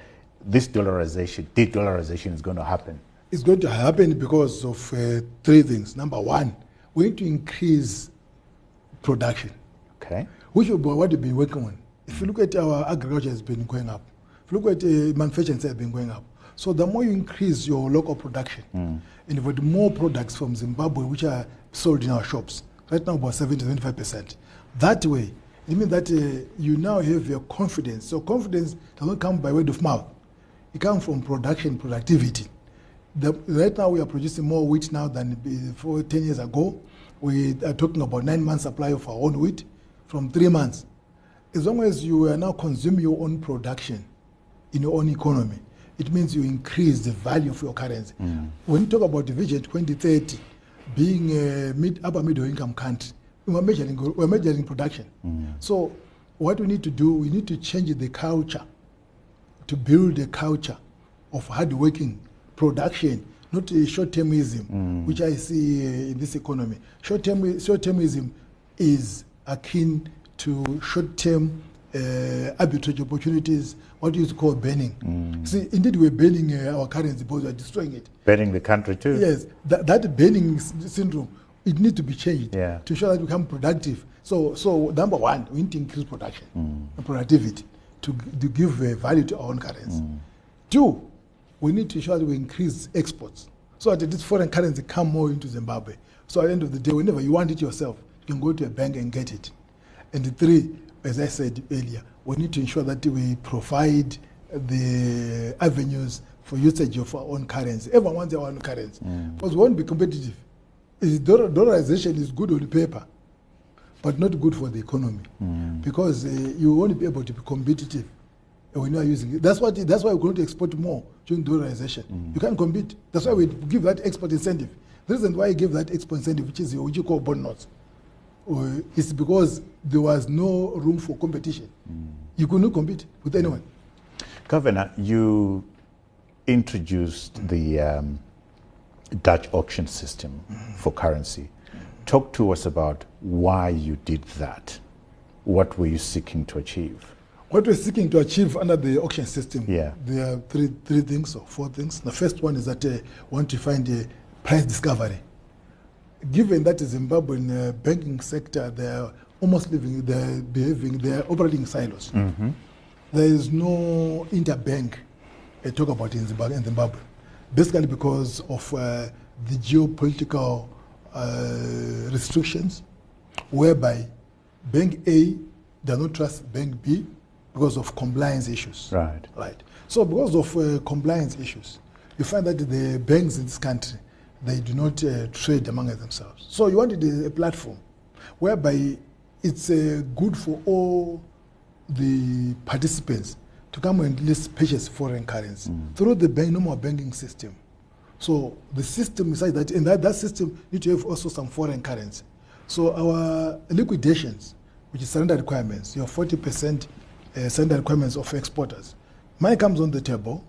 this dollarization, de-dollarization is going to happen. It's going to happen because of uh, three things. Number one, we need to increase production, Okay? which is what we've been working on. If you look at our agriculture has been going up. If you look at uh, manufacturing has been going up. So the more you increase your local production, and you've more products from Zimbabwe which are sold in our shops, right now about 70 75 percent. That way, it means that uh, you now have your confidence. So confidence does not come by word of mouth. It comes from production, productivity. The, right now, we are producing more wheat now than before 10 years ago. We are talking about nine months supply of our own wheat from three months. As long as you are now consuming your own production in your own economy, it means you increase the value of your currency. When you talk about the Vision 2030 being a mid, upper middle income country, we're measuring, we're measuring production. So what we need to do, we need to change the culture to build a culture of hardworking production, not short-termism, which I see uh, in this economy. Short-term, short-termism is akin to short-term uh, arbitrage opportunities, what you used to call burning. See, indeed, we're burning uh, our currency, but we're destroying it. Burning the country too. Yes, that, that burning syndrome, it needs to be changed Yeah. to show that we become productive. So, so number one, we need to increase production and productivity to, to give uh, value to our own currency. Two, we need to ensure that we increase exports so that this foreign currency come more into Zimbabwe. So at the end of the day, whenever you want it yourself, you can go to a bank and get it. And three, as I said earlier, we need to ensure that we provide the avenues for usage of our own currency. Everyone wants their own currency. Mm. Because we won't be competitive. Is dollar- Dollarization is good on paper, but not good for the economy. Mm. Because uh, you won't be able to be competitive when you are using it. That's, what, that's why we're going to export more during dollarization. Mm. You can't compete. That's why we give that export incentive. The reason why I give that export incentive, which is what you call bond notes, uh, is because there was no room for competition. You could not compete with anyone. Governor, you introduced the um, Dutch auction system for currency. Talk to us about why you did that. What were you seeking to achieve? What we're seeking to achieve under the auction system, Yeah. there are three, three things or four things. The first one is that uh, we want to find a price discovery. Given that the Zimbabwean uh, banking sector, they're almost living, they're behaving, they're operating in silos. There is no interbank uh, talk about in Zimbabwe, in Zimbabwe. Basically because of uh, the geopolitical uh, restrictions, whereby Bank A does not trust Bank B because of compliance issues. Right. Right. So because of uh, compliance issues, you find that the banks in this country, they do not uh, trade among themselves. So you wanted a, a platform whereby it's uh, good for all the participants to come and list purchase foreign currency through the bank, normal banking system. So the system is like that, and that, that system need to have also some foreign currency. So our liquidations, which is surrender requirements, your 40% uh, surrender requirements of exporters, money comes on the table,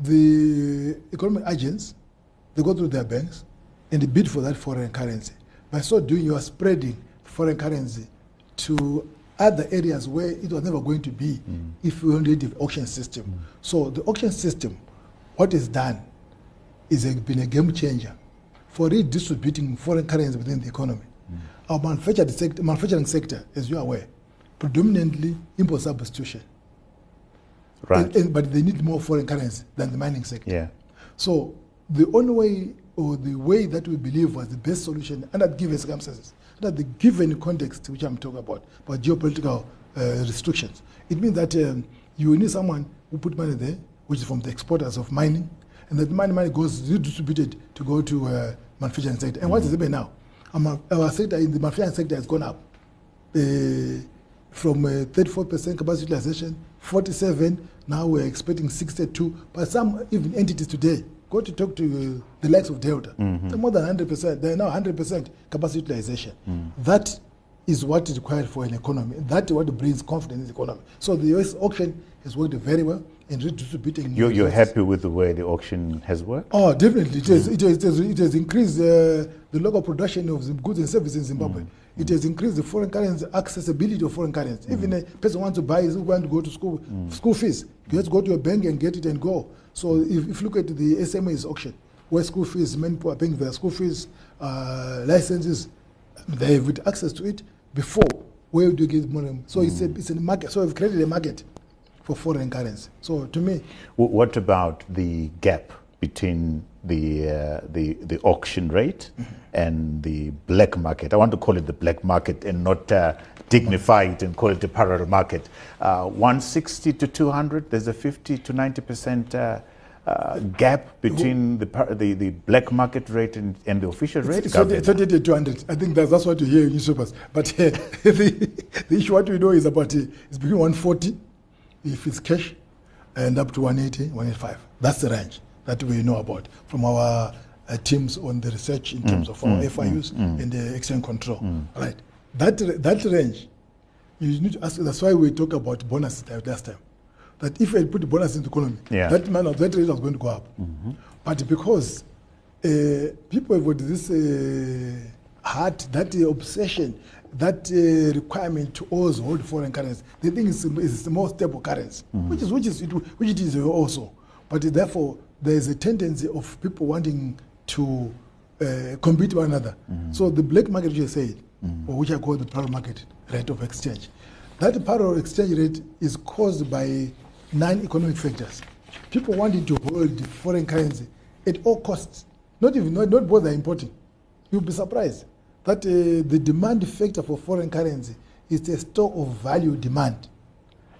the economic agents, they go through their banks and they bid for that foreign currency. By so doing, you are spreading foreign currency to other areas where it was never going to be mm. if we only did the auction system. Mm. So the auction system, what is done is a, been a game changer for redistributing foreign currency within the economy. Mm. Our manufacturing sector, manufacturing sector, as you are aware, predominantly import substitution. Right. And- and- but they need more foreign currency than the mining sector. yeah. So the only way or the way that we believe was the best solution under given circumstances, under the given context which I'm talking about, about geopolitical uh, restrictions, it means that um, you need someone who put money there, which is from the exporters of mining, and that money money goes redistributed to go to uh, manufacturing sector. And what is happening now? Our, sector in the manufacturing sector has gone up uh, from uh, 34% capacity utilization, 47. Now we're expecting 62. But some even entities today go to talk to the likes of Delta. They're more than 100%. They're now 100% capacity utilization. Mm. That is what is required for an economy. That is what brings confidence in the economy. So the US auction has worked very well in redistributing. You're, you're happy with the way the auction has worked? Oh, definitely. It has, mm. it has, it has, it has increased uh, the local production of goods and services in Zimbabwe. Mm. It has increased the foreign currency accessibility of foreign currency. Even a person wants to buy, who want to go to school, school fees, you have to go to a bank and get it and go. So if, if you look at the SMEs auction, where school fees, many people are paying their school fees, uh, licenses, they have access to it before. Where do you get money? So it's a it's a market. So we've created a market for foreign currency. So to me, W- What about the gap between the, uh, the, the auction rate and the black market? I want to call it the black market and not uh, dignify it and call it the parallel market. Uh, 160 to 200, there's a 50 to 90% uh, uh, gap between the, the the black market rate and, and the official rate? It's Governor? 38 200. I think that's, that's what you hear in newspapers. But uh, the, the issue what we know is about uh, it's between 140 if it's cash and up to 180, 185. That's the range that we know about from our uh, teams on the research in terms of our FIUs and the exchange control. Right. That, that range, you need to ask, that's why we talk about bonuses that last time. That if I put bonus in the economy, Yeah. that man of that rate was going to go up. But because uh, people have got this uh, heart, that uh, obsession, that uh, requirement to always hold foreign currency. They think it's, it's the most stable currency, which is which is it, which it is also. But therefore, there is a tendency of people wanting to uh, compete with one another. So the black market, which I said, or which I call the parallel market rate of exchange, that parallel exchange rate is caused by non-economic factors. People wanting to hold foreign currency at all costs, not even not, not they're importing. You'll be surprised that uh, the demand factor for foreign currency is a store of value demand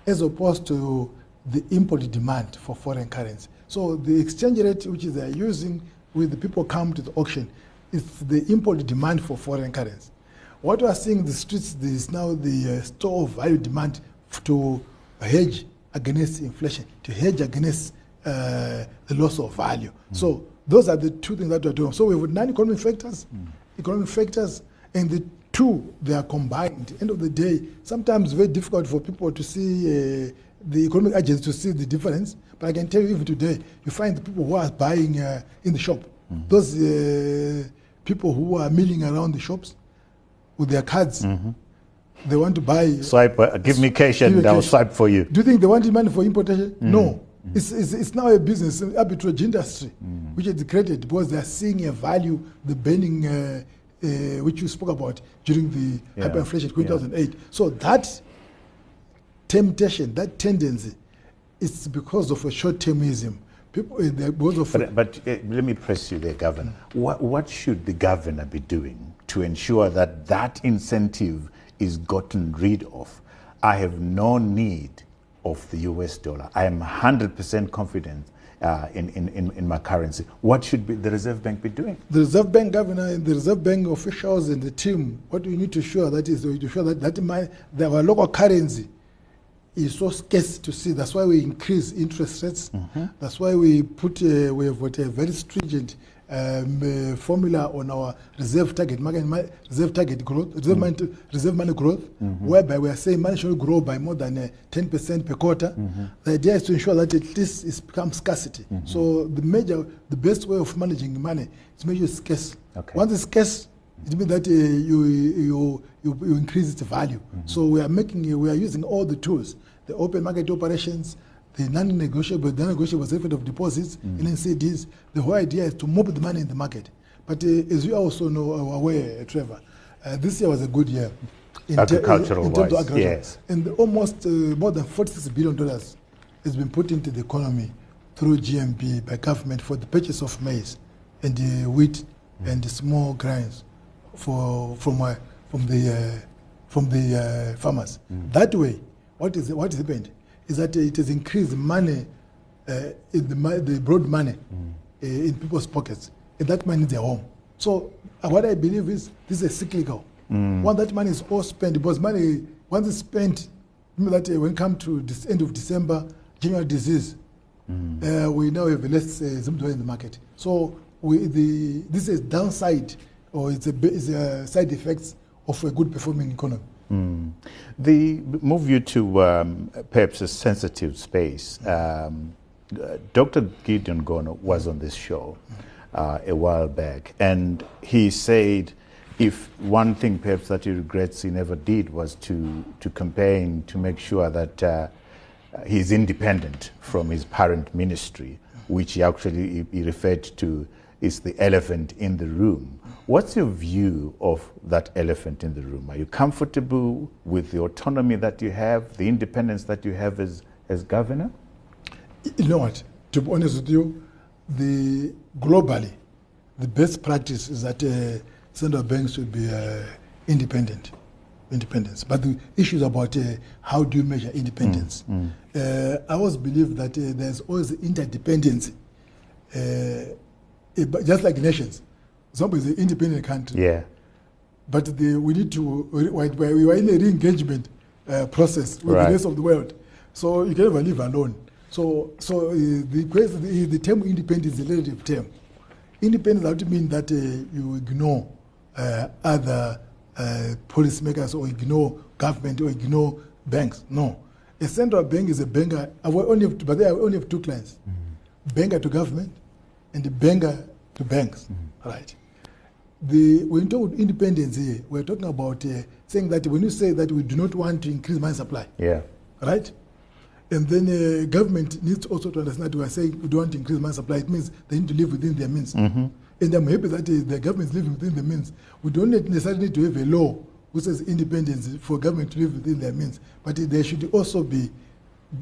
as opposed to the import demand for foreign currency. So the exchange rate which they're using when the people come to the auction is the import demand for foreign currency. What we are seeing in the streets is now the uh, store of value demand to hedge against inflation, to hedge against uh, the loss of value. So those are the two things that we're doing. So we have non-economic factors, economic factors, and the two they are combined. End of the day, sometimes very difficult for people to see uh, the economic agents to see the difference. But I can tell you, even today, you find the people who are buying uh, in the shop, those uh, people who are milling around the shops with their cards, they want to buy. Swipe, uh, give me cash and I'll swipe for you. Do you think they want money for importation? No. It's, it's, it's now a business, an arbitrage industry, which is created because they are seeing a value, the burning, uh, uh, which you spoke about during the Yeah. hyperinflation Yeah. 2008. So that temptation, that tendency, is because of a short-termism. People, of But, but uh, let me press you there, Governor. What, what should the governor be doing to ensure that that incentive is gotten rid of? I have no need of the US dollar. I am 100% confident uh, in, in, in, my currency. What should be the Reserve Bank be doing? the Reserve Bank governor and the Reserve Bank officials and the team, what we need to show that is to show that that that our local currency is so scarce to see. That's why we increase interest rates. That's why we put uh, we have got a very stringent um, uh, formula on our reserve target market ma- reserve target growth reserve, money, reserve money growth, whereby we are saying money should grow by more than uh, ten percent per quarter. The idea is to ensure that at least it becomes scarcity. So the major, the best way of managing money is make it's scarce. Okay. Once it's scarce, it means that uh, you, you, you, you increase its value. So we are making, we are using all the tools, the open market operations, the non-negotiable, the non-negotiable certificate of deposits, and NCDs. The whole idea is to move the money in the market. But uh, as you also know, are aware, uh, Trevor, uh, this year was a good year. in Agricultural in terms wise, agriculture. yes. And almost uh, more than 46 billion dollars has been put into the economy through GMB by government for the purchase of maize and the wheat and the small grains for from uh, from the uh, from the uh, farmers. That way, what is what has happened is that it has increased money uh, in the the broad money uh, in people's pockets, and that money is their home. So uh, what I believe is this is cyclical. Once that money is all spent, because money once it's spent, remember that uh, when it comes to this end of December, general disease, uh, we now have less uh, in the market. So we, the, this is downside or it's a, it's a side effects of a good performing economy. The move you to um, perhaps a sensitive space. Um, Dr. Gideon Gono was on this show uh, a while back, and he said if one thing perhaps that he regrets he never did was to to campaign to make sure that uh, he's independent from his parent ministry, which he actually he referred to is the elephant in the room. What's your view of that elephant in the room? Are you comfortable with the autonomy that you have, the independence that you have as, as governor? You know what? To be honest with you, the globally, the best practice is that uh, central banks should be uh, independent, independence. But the issue is about uh, how do you measure independence. Uh, I always believe that uh, there's always interdependency uh, just like nations. Zimbabwe is an independent country, Yeah. but the, we need to, we we were in a re-engagement uh, process with Right. the rest of the world. So you can never live alone. So, so uh, the, the, the term independent is a relative term. Independent doesn't mean that uh, you ignore uh, other uh, policymakers or ignore government or ignore banks. No. A central bank is a banker, I only have, but I only have two clients banker to government and the banker to banks. Right. The, when you talk about independence here, we're talking about uh, saying that when you say that we do not want to increase money supply, Yeah. right? And then uh, government needs also to understand that we are saying we don't want to increase money supply. It means they need to live within their means. And I'm happy that uh, the government is living within the means. We don't necessarily need to have a law which says independence for government to live within their means, but uh, there should also be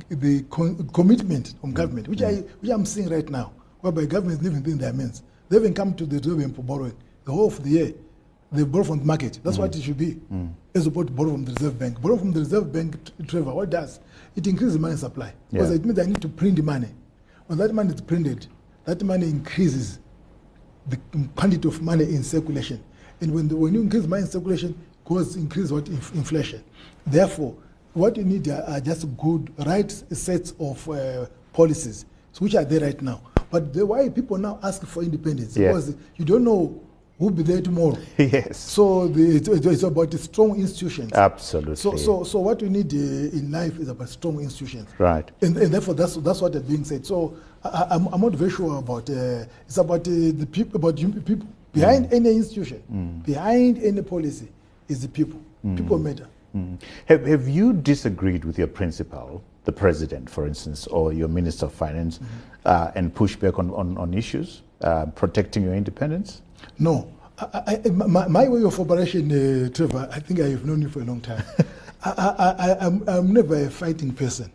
the con- commitment from government, which I which I'm seeing right now, whereby government is living within their means. They haven't come to the reserve bank for borrowing the whole of the year. They borrow from the market. That's what it should be. As opposed to borrow from the reserve bank. Borrow from the reserve bank, Trevor, what does? It increases money supply. Because Yeah. it means I need to print money. When that money is printed, that money increases the quantity of money in circulation. And when, the, when you increase money in circulation, goes increase what inf- inflation. Therefore, what you need are, are just good, right sets of uh, policies, so which are there right now. But the why people now ask for independence Yeah. because you don't know who will be there tomorrow. yes. So the, it- it- it's about strong institutions. Absolutely. So, so, so what we need uh, in life is about strong institutions. Right. And, and therefore, that's that's what is being said. So I, I- I'm, I'm not very sure about. Uh, it's about uh, the people, about people behind any institution, behind any policy, is the people. People matter. Mm. Have, have you disagreed with your principal, the president, for instance, or your minister of finance, uh, and pushed back on, on, on issues uh, protecting your independence? No, I, I, my, my way of operation, uh, Trevor. I think I have known you for a long time. I, I, I, I'm, I'm never a fighting person.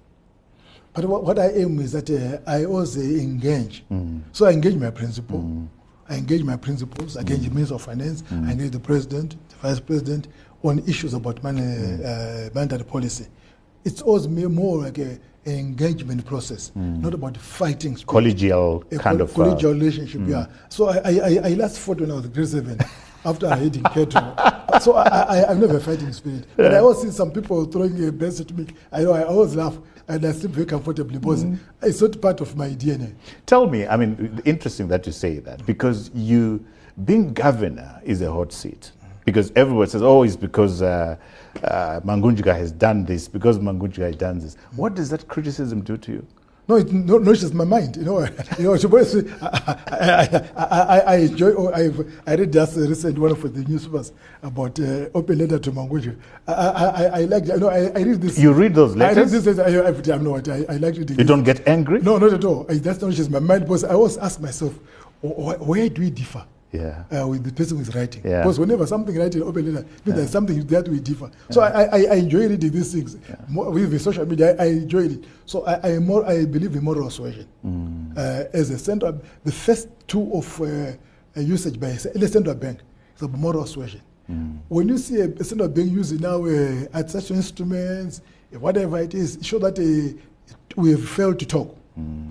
But what, what I aim is that uh, I always engage. So I engage my principal. I engage my principals. I engage the Minister of Finance. I engage the President, the Vice President on issues about money, uh, monetary policy. It's always more like a, an engagement process, not about fighting. spirit Collegial a kind col- of. uh, collegial relationship. Yeah. So I, I, I, I last fought when I was grade seven. After I had in Ketro. so I, I, I've never fighting spirit. But I always see some people throwing a best at me. I know I always laugh and I sleep very comfortably because it's not part of my DNA. Tell me, I mean, interesting that you say that because you, being governor is a hot seat. Because everybody says, oh, it's because uh, uh, Mangudya has done this, because Mangudya has done this. What does that criticism do to you? No, it no, nourishes my mind. You know, you know. To be honest, with you, I, I, I, I, enjoy. Or I've, I read just recent one of the newspapers about uh, open letter to Mangudya. I, I, I, I like. You know, I, I read this. You read those letters. I read this. I, every time. No, I, I like reading. You don't get angry? No, not at all. I, that's nourishes my mind because I always ask myself, wh- wh- where do we differ? Yeah. uh, with the person who is writing. Yeah. Because whenever something writing open letter, means there's something that we differ. So I, I, I enjoy reading these things. More, with the social media, I, I enjoy it. So I, I, more, I believe in moral suasion. Uh, as a central, the first two of uh, usage by a central bank is a moral suasion. When you see a, central bank using now uh, at such instruments, uh, whatever it is, it shows that uh, we have failed to talk.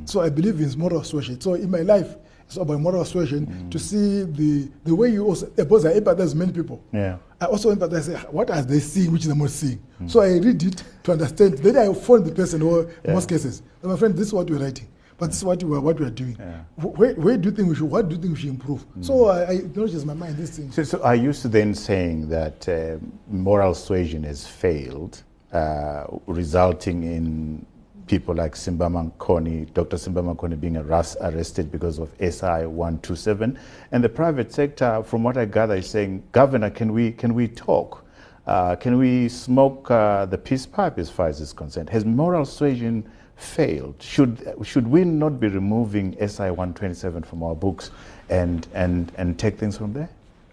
So I believe in moral suasion. So in my life, it's about moral suasion to see the, the way you also, because I empathize many people. Yeah. I also empathize, what are they seeing which they're not seeing? So I read it to understand. Then I phone the person, or in most cases, "Oh, my friend, this is what we're writing. But this is what we are, what we are doing. Wh- Where, where do you think we should, what do you think we should improve? So I, I nourishes my mind, these things. So, so are you then saying that uh, moral suasion has failed, uh, resulting in people like Simba Makoni, Dr. Simba Makoni being arrest, arrested because of SI 127, and the private sector, from what I gather, is saying, Governor, can we can we talk? Uh, can we smoke uh, the peace pipe as far as is concerned? Has moral suasion failed? Should should we not be removing SI 127 from our books and and and take things from there?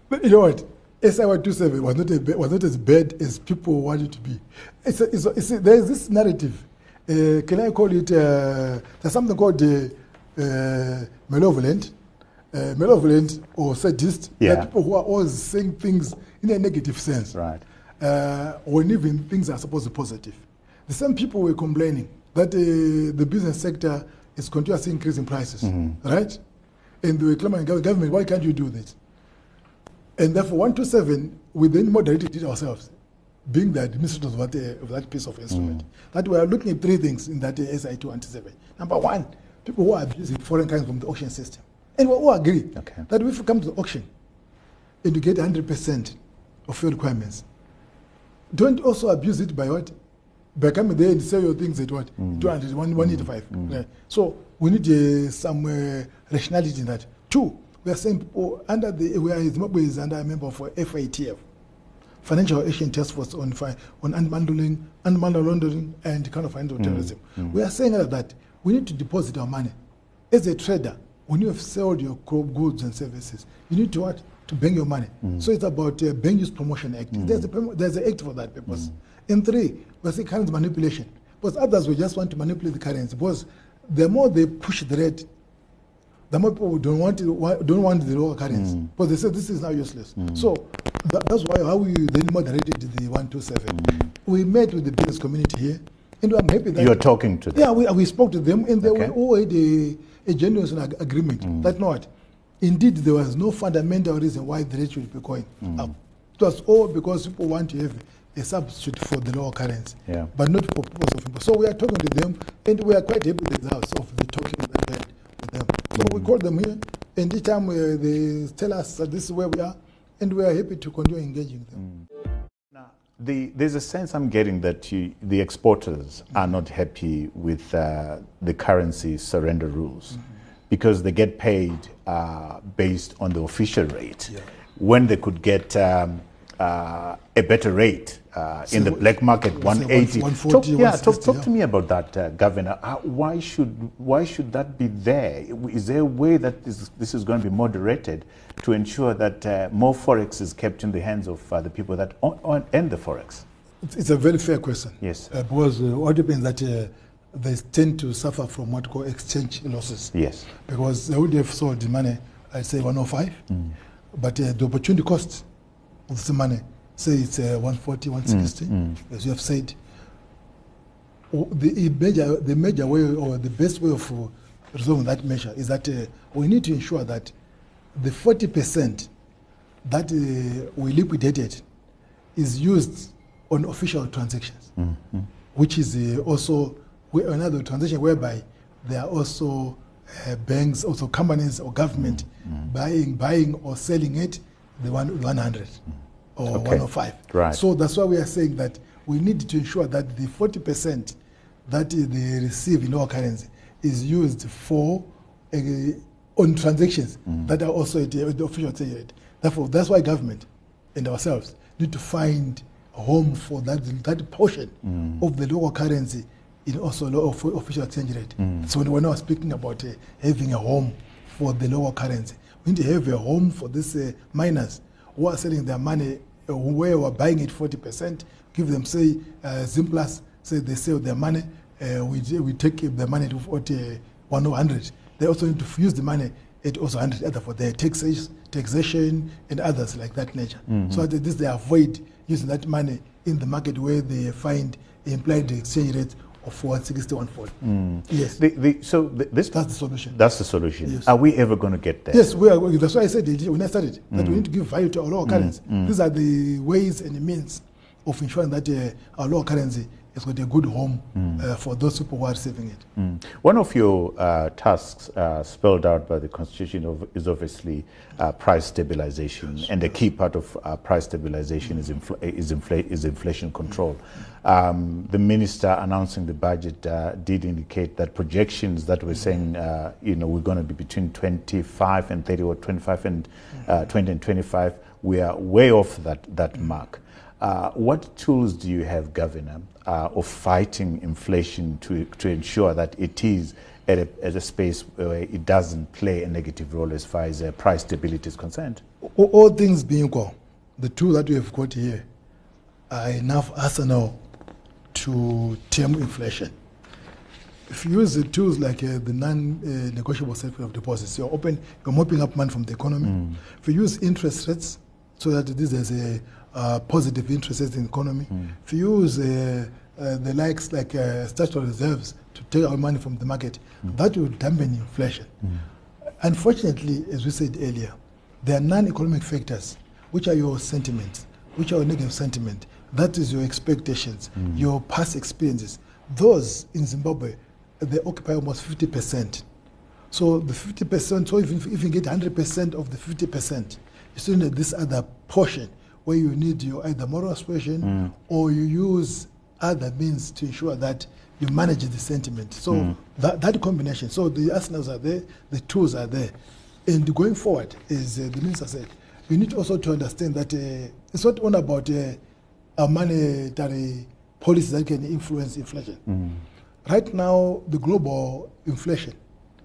But you know what? SI127 was not, a, was not as bad as people want it to be. It's a, it's a, it's a, there is this narrative. Uh, can I call it? Uh, there's something called uh, uh, malevolent, uh, malevolent or sadist. Yeah. That people who are always saying things in a negative sense. Right. Uh, when even things are supposed to be positive. The same people were complaining that uh, the business sector is continuously increasing prices, right? And they were government, why can't you do this? And therefore, 127, we then moderated it ourselves, being the administrators of that, uh, of that piece of instrument. That we are looking at three things in that uh, SI 227. Number one, people who are abusing foreign currency from the auction system. And we all agree Okay. that if you come to the auction and you get 100% of your requirements, don't also abuse it by what? By coming there and sell your things at what? 200, 185. Yeah. So we need uh, some uh, rationality in that. Two, we are saying people under the, we are, Zimbabwe is under a member of uh, FATF, Financial Action Task Force on, on unbundling, unbundling laundering and kind of financial mm, terrorism. Mm. We are saying that we need to deposit our money. As a trader, when you have sold your goods and services, you need to what? To bank your money. Mm. So it's about uh, Bank Use Promotion Act. There's a there's an act for that purpose. And three, we're saying currency manipulation. Because others will just want to manipulate the currency. Because the more they push the rate, the more people don't want it, don't want the lower currency. Mm. But they say this is now useless. Mm. So that, that's why how we then moderated the 127. Mm. We met with the business community here, and I'm happy that You're talking to them. yeah, we, we spoke to them, and they Okay. were all had a, a genuine ag- agreement that not. Indeed, there was no fundamental reason why the rate should be going up. It was all because people want to have a substitute for the lower currency, Yeah. but not for purpose of people. So we are talking to them, and we are quite happy with the results of the talking that we had with them. So we call them here, and each time uh, they tell us that this is where we are, and we are happy to continue engaging them. Now, the, there's a sense I'm getting that you, the exporters are not happy with uh, the currency surrender rules. Because they get paid uh, based on the official rate. When they could get um, uh, a better rate uh, in the black market, 180. 140, talk, yeah, talk, talk yeah. to me about that, uh, Governor. Uh, why should why should that be there? Is there a way that this, this is going to be moderated to ensure that uh, more forex is kept in the hands of uh, the people that own, own, the forex? It's, a very fair question. Yes. Uh, because uh, what happens that uh, they tend to suffer from what call exchange losses. Yes. Because they would have sold the money, I'd say 105, but uh, the opportunity cost of the money, say it's uh, 140, 160, as you have said. The major, the major way or the best way of resolving that measure is that uh, we need to ensure that the 40% that uh, we liquidated is used on official transactions, which is uh, also another transaction whereby there are also uh, banks, also companies or government buying, buying or selling it the one 100 or Okay. 105. Right. So that's why we are saying that we need to ensure that the 40% that they receive in our currency is used for uh, on transactions that are also at the, official exchange rate. Therefore, that's why government and ourselves need to find a home for that that portion of the local currency in also low of, official exchange rate. So when we're now speaking about uh, having a home for the local currency, we need to have a home for these uh, miners who are selling their money uh, where we're buying it 40%, give them, say, uh, Zimplus, say they sell their money, uh, we, we take the money to 40, 100. They also need to use the money at also 100 other for their taxes, taxation and others like that nature. So that this they avoid using that money in the market where they find implied exchange of 160, 140. Mm. Yes, The, the, so th- this that's the solution. that's the solution. Yes. Are we ever going to get there? Yes, we are, that's why I said when I started that we mm. need to give value to our local mm. currency. These are the ways and the means of ensuring that uh, our local currency has got a good home uh, for those people who are receiving it. Mm. One of your uh, tasks uh, spelled out by the Constitution of, is obviously uh, price stabilization, and a key part of uh, price stabilization is, infl- is, infl- is inflation control. Um, the minister announcing the budget uh, did indicate that projections that were saying, uh, you know, we're going to be between 25 and 30 or 25 and uh, 20 and 25, we are way off that, that mark. Uh, what tools do you have, Governor, uh, of fighting inflation to, to ensure that it is at a, at a space where it doesn't play a negative role as far as uh, price stability is concerned? All, all things being equal, the two that we have got here are enough arsenal to tame inflation. If you use the tools like uh, the non-negotiable safety of deposits, you're open, you're mopping up money from the economy. If you use interest rates, so that this is a uh, positive interest rates in the economy. If you use uh, uh, the likes like uh, statutory reserves to take our money from the market, that will dampen inflation. Unfortunately, as we said earlier, there are non-economic factors, which are your sentiments, which are your negative sentiment. That is your expectations, your past experiences. Those in Zimbabwe, they occupy almost 50%. So the 50%, so if, if you get 100% of the 50%, you still need this other portion where you need your either moral persuasion or you use other means to ensure that you manage the sentiment. So that, that combination, so the arsenals are there, the tools are there. And going forward, as uh, the minister said, you need also to understand that uh, it's not only about uh, a monetary policy that can influence inflation. Right now, the global inflation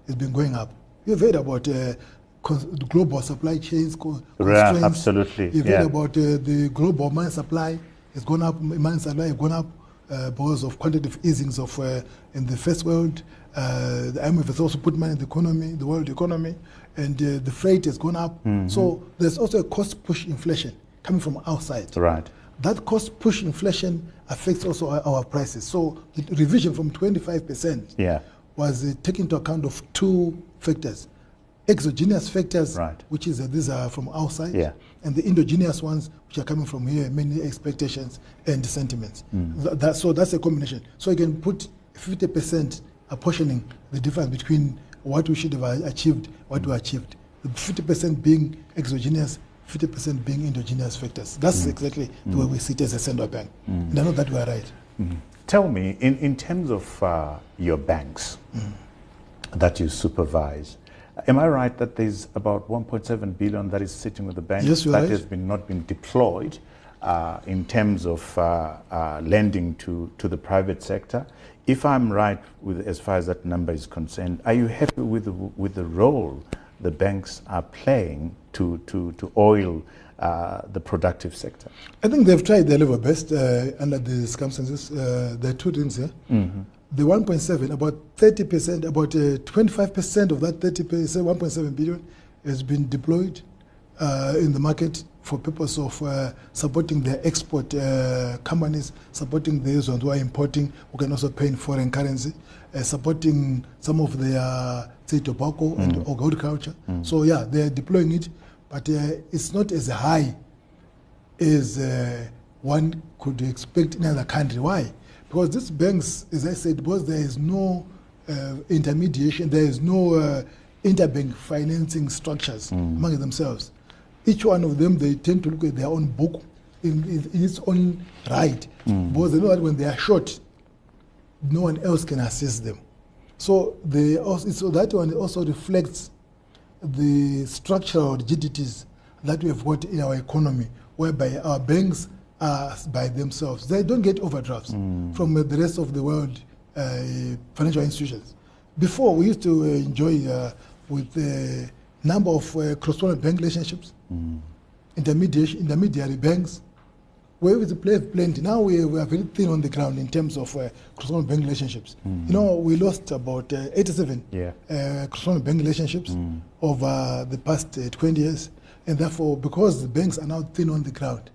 has been going up. You've heard about uh, global supply chains co- Yeah, constraints. absolutely, You've yeah. heard about uh, the global money supply has gone up. Money supply has gone up uh, because of quantitative easings of uh, in the first world. Uh, the IMF has also put money in the economy, the world economy, and uh, the freight has gone up. Mm-hmm. So there's also a cost push inflation coming from outside Right. that cost push inflation affects also our, our prices. So the revision from 25% Yeah. was uh, taking into account of two factors. Exogenous factors, Right. which is uh, these are from outside, Yeah. and the endogenous ones, which are coming from here, many expectations and sentiments. Mm. Th- that, so that's a combination. So you can put 50% apportioning the difference between what we should have achieved, what we achieved. The 50% being exogenous, 50% being endogenous factors. That's Mm. exactly the way we see it as a central bank. And I know that we are right. Tell me, in, in terms of uh, your banks that you supervise, am I right that there's about 1.7 billion that is sitting with the banks Yes, that right. has been not been deployed uh, in terms of uh, uh, lending to, to the private sector? If I'm right with as far as that number is concerned, are you happy with the, with the role the banks are playing to, to, to oil uh, the productive sector? I think they've tried their level best uh, under the circumstances. Uh, there are two things here. The 1.7, about 30%, about uh, 25% of that 30%, 1.7 billion has been deployed uh, in the market for purpose of uh, supporting their export uh, companies, supporting those who are importing, who can also pay in foreign currency, uh, supporting some of their, say, tobacco and agriculture. So, yeah, they're deploying it, but uh, it's not as high as uh, one could expect in another country. Why? Because these banks, as I said, because there is no uh, intermediation, there is no uh, interbank financing structures among themselves. Each one of them, they tend to look at their own book in, in, in its own right, because they know that when they are short, no one else can assist them. So, they also, so that one also reflects the structural rigidities that we have got in our economy, whereby our banks are by themselves. They don't get overdrafts from uh, the rest of the world uh, financial institutions. Before, we used to uh, enjoy uh, with a number of uh, correspondent bank relationships, intermediation, intermediary banks, where with the play of plenty. Now we, we are very thin on the ground in terms of uh, correspondent bank relationships. You know, we lost about uh, 87 Yeah. uh, correspondent bank relationships over the past uh, 20 years. And therefore, because the banks are now thin on the ground,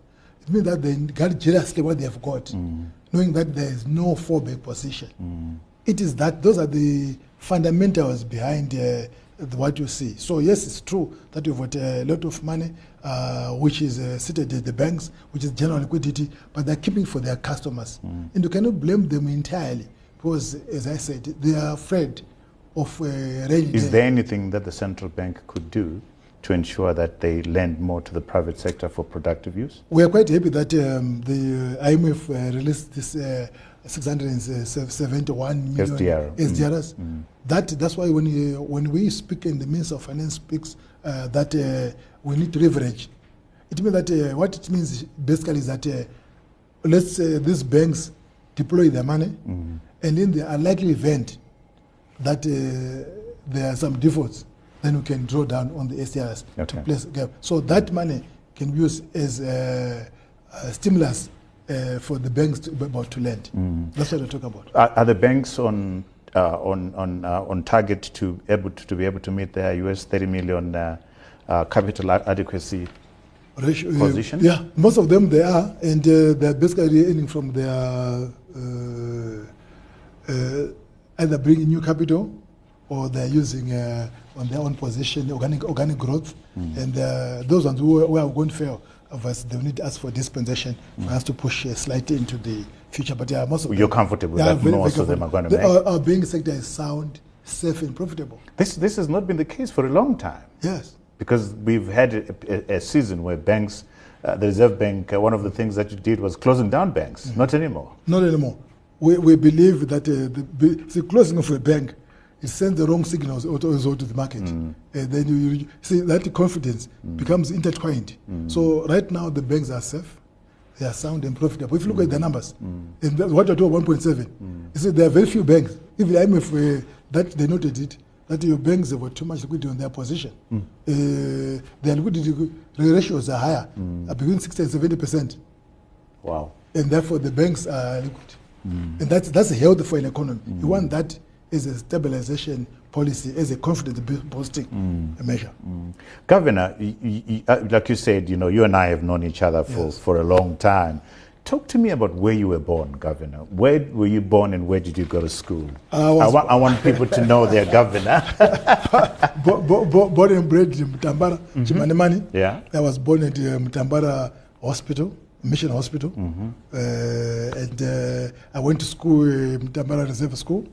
it means that they guard jealously what they have got, knowing that there is no fallback position. It is that those are the fundamentals behind uh, the- what you see. So yes, it's true that you've got a lot of money uh, which is uh, seated at the banks, which is general liquidity, but they're keeping for their customers. And you cannot blame them entirely because, as I said, they are afraid of uh, rainy Is there anything that the central bank could do to ensure that they lend more to the private sector for productive use? We are quite happy that um, the uh, IMF uh, released this uh, 671 million SDR. SDRs. That that's why when you, when we speak and the Minister of Finance speaks uh, that uh, we need to leverage, it means that uh, what it means basically is that uh, let's say these banks deploy their money, and in the unlikely event that uh, there are some defaults, then we can draw down on the SDRs to Okay. place gap. So that money can be used as a, a stimulus uh, for the banks to be about to lend. That's what I talk about. Are, are the banks on uh, on on uh, on target to able to, to be able to meet their US 30 million uh, uh, capital adequacy? Ratio, Position? yeah, most of them they are, and uh, they're basically earning from their uh, uh, either bringing new capital or they're using uh, on their own position, organic organic growth, and uh, those ones who, who are going to fail, of us, they need to ask for dispensation for us to push uh, slightly into the future. But yeah, most of You're them, comfortable that very- most very of them are going to comfortable. make. Our, our banking sector is sound, safe, and profitable. This, this has not been the case for a long time. Yes. because we've had a, a, a season where banks, uh, the Reserve Bank, uh, one of the things that you did was closing down banks. Not anymore. Not anymore. We, we believe that uh, the, the, the closing of a bank it sends the wrong signals also to the market. Mm. And then you, you see that confidence mm. becomes intertwined. Mm. So right now the banks are safe, they are sound and profitable. If you look at the numbers, and that's what you're talking 1.7, you see there are very few banks, even IMF, uh, that they noted it, that your banks have got too much liquidity on their position. Uh, their liquidity ratios are higher, are between 60 and 70 percent Wow. and therefore the banks are liquid. And that's, that's healthy for an economy. You want that as a stabilization policy, is a confidence boosting measure. Governor, y- y- y- uh, like you said, you know, you and I have known each other for, Yes. for a long time. Talk to me about where you were born, Governor. Where were you born and where did you go to school? I was- want, I want people to know their governor. Bo- bo- bo- born and bred in Mutambara, Chimanimani. Yeah. I was born at uh, Mutambara Hospital, Mission Hospital. Uh, and uh, I went to school, uh, Mutambara Reserve School.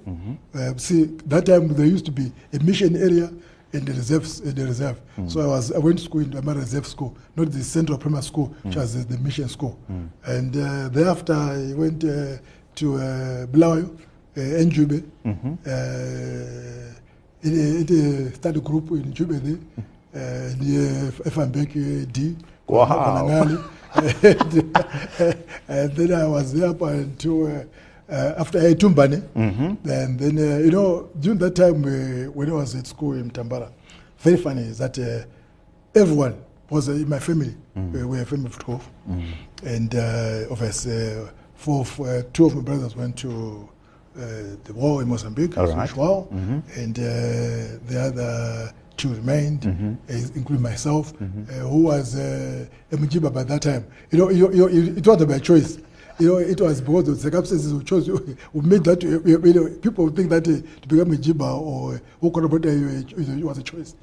Uh, see, that time there used to be a mission area in the reserve. In the reserve. So I was I went to school in Mutambara Reserve School, not the Central Primary School, which was the mission school. And uh, thereafter I went uh, to uh, Bulawayo, uh, Njube. Uh, in in a study group in Njube there, uh, near FMBK D. Wow. And, and then I was there up until uh, uh, after Tumbane. Mm-hmm. And then, uh, you know, during that time uh, when I was at school in Tambara, very funny is that uh, everyone was uh, in my family. Mm. We were a family of 12. And uh, of us, four, uh, two of my brothers went to the war in Mozambique, All right. Joao, and uh, the other two remained, uh, including myself, uh, who was uh, a Mujiba by that time. You know, you, you, it wasn't by choice. You know, it was because of the circumstances we chose. We made that. You know, people think that uh, to become a Jiba or who collaborated it was a choice.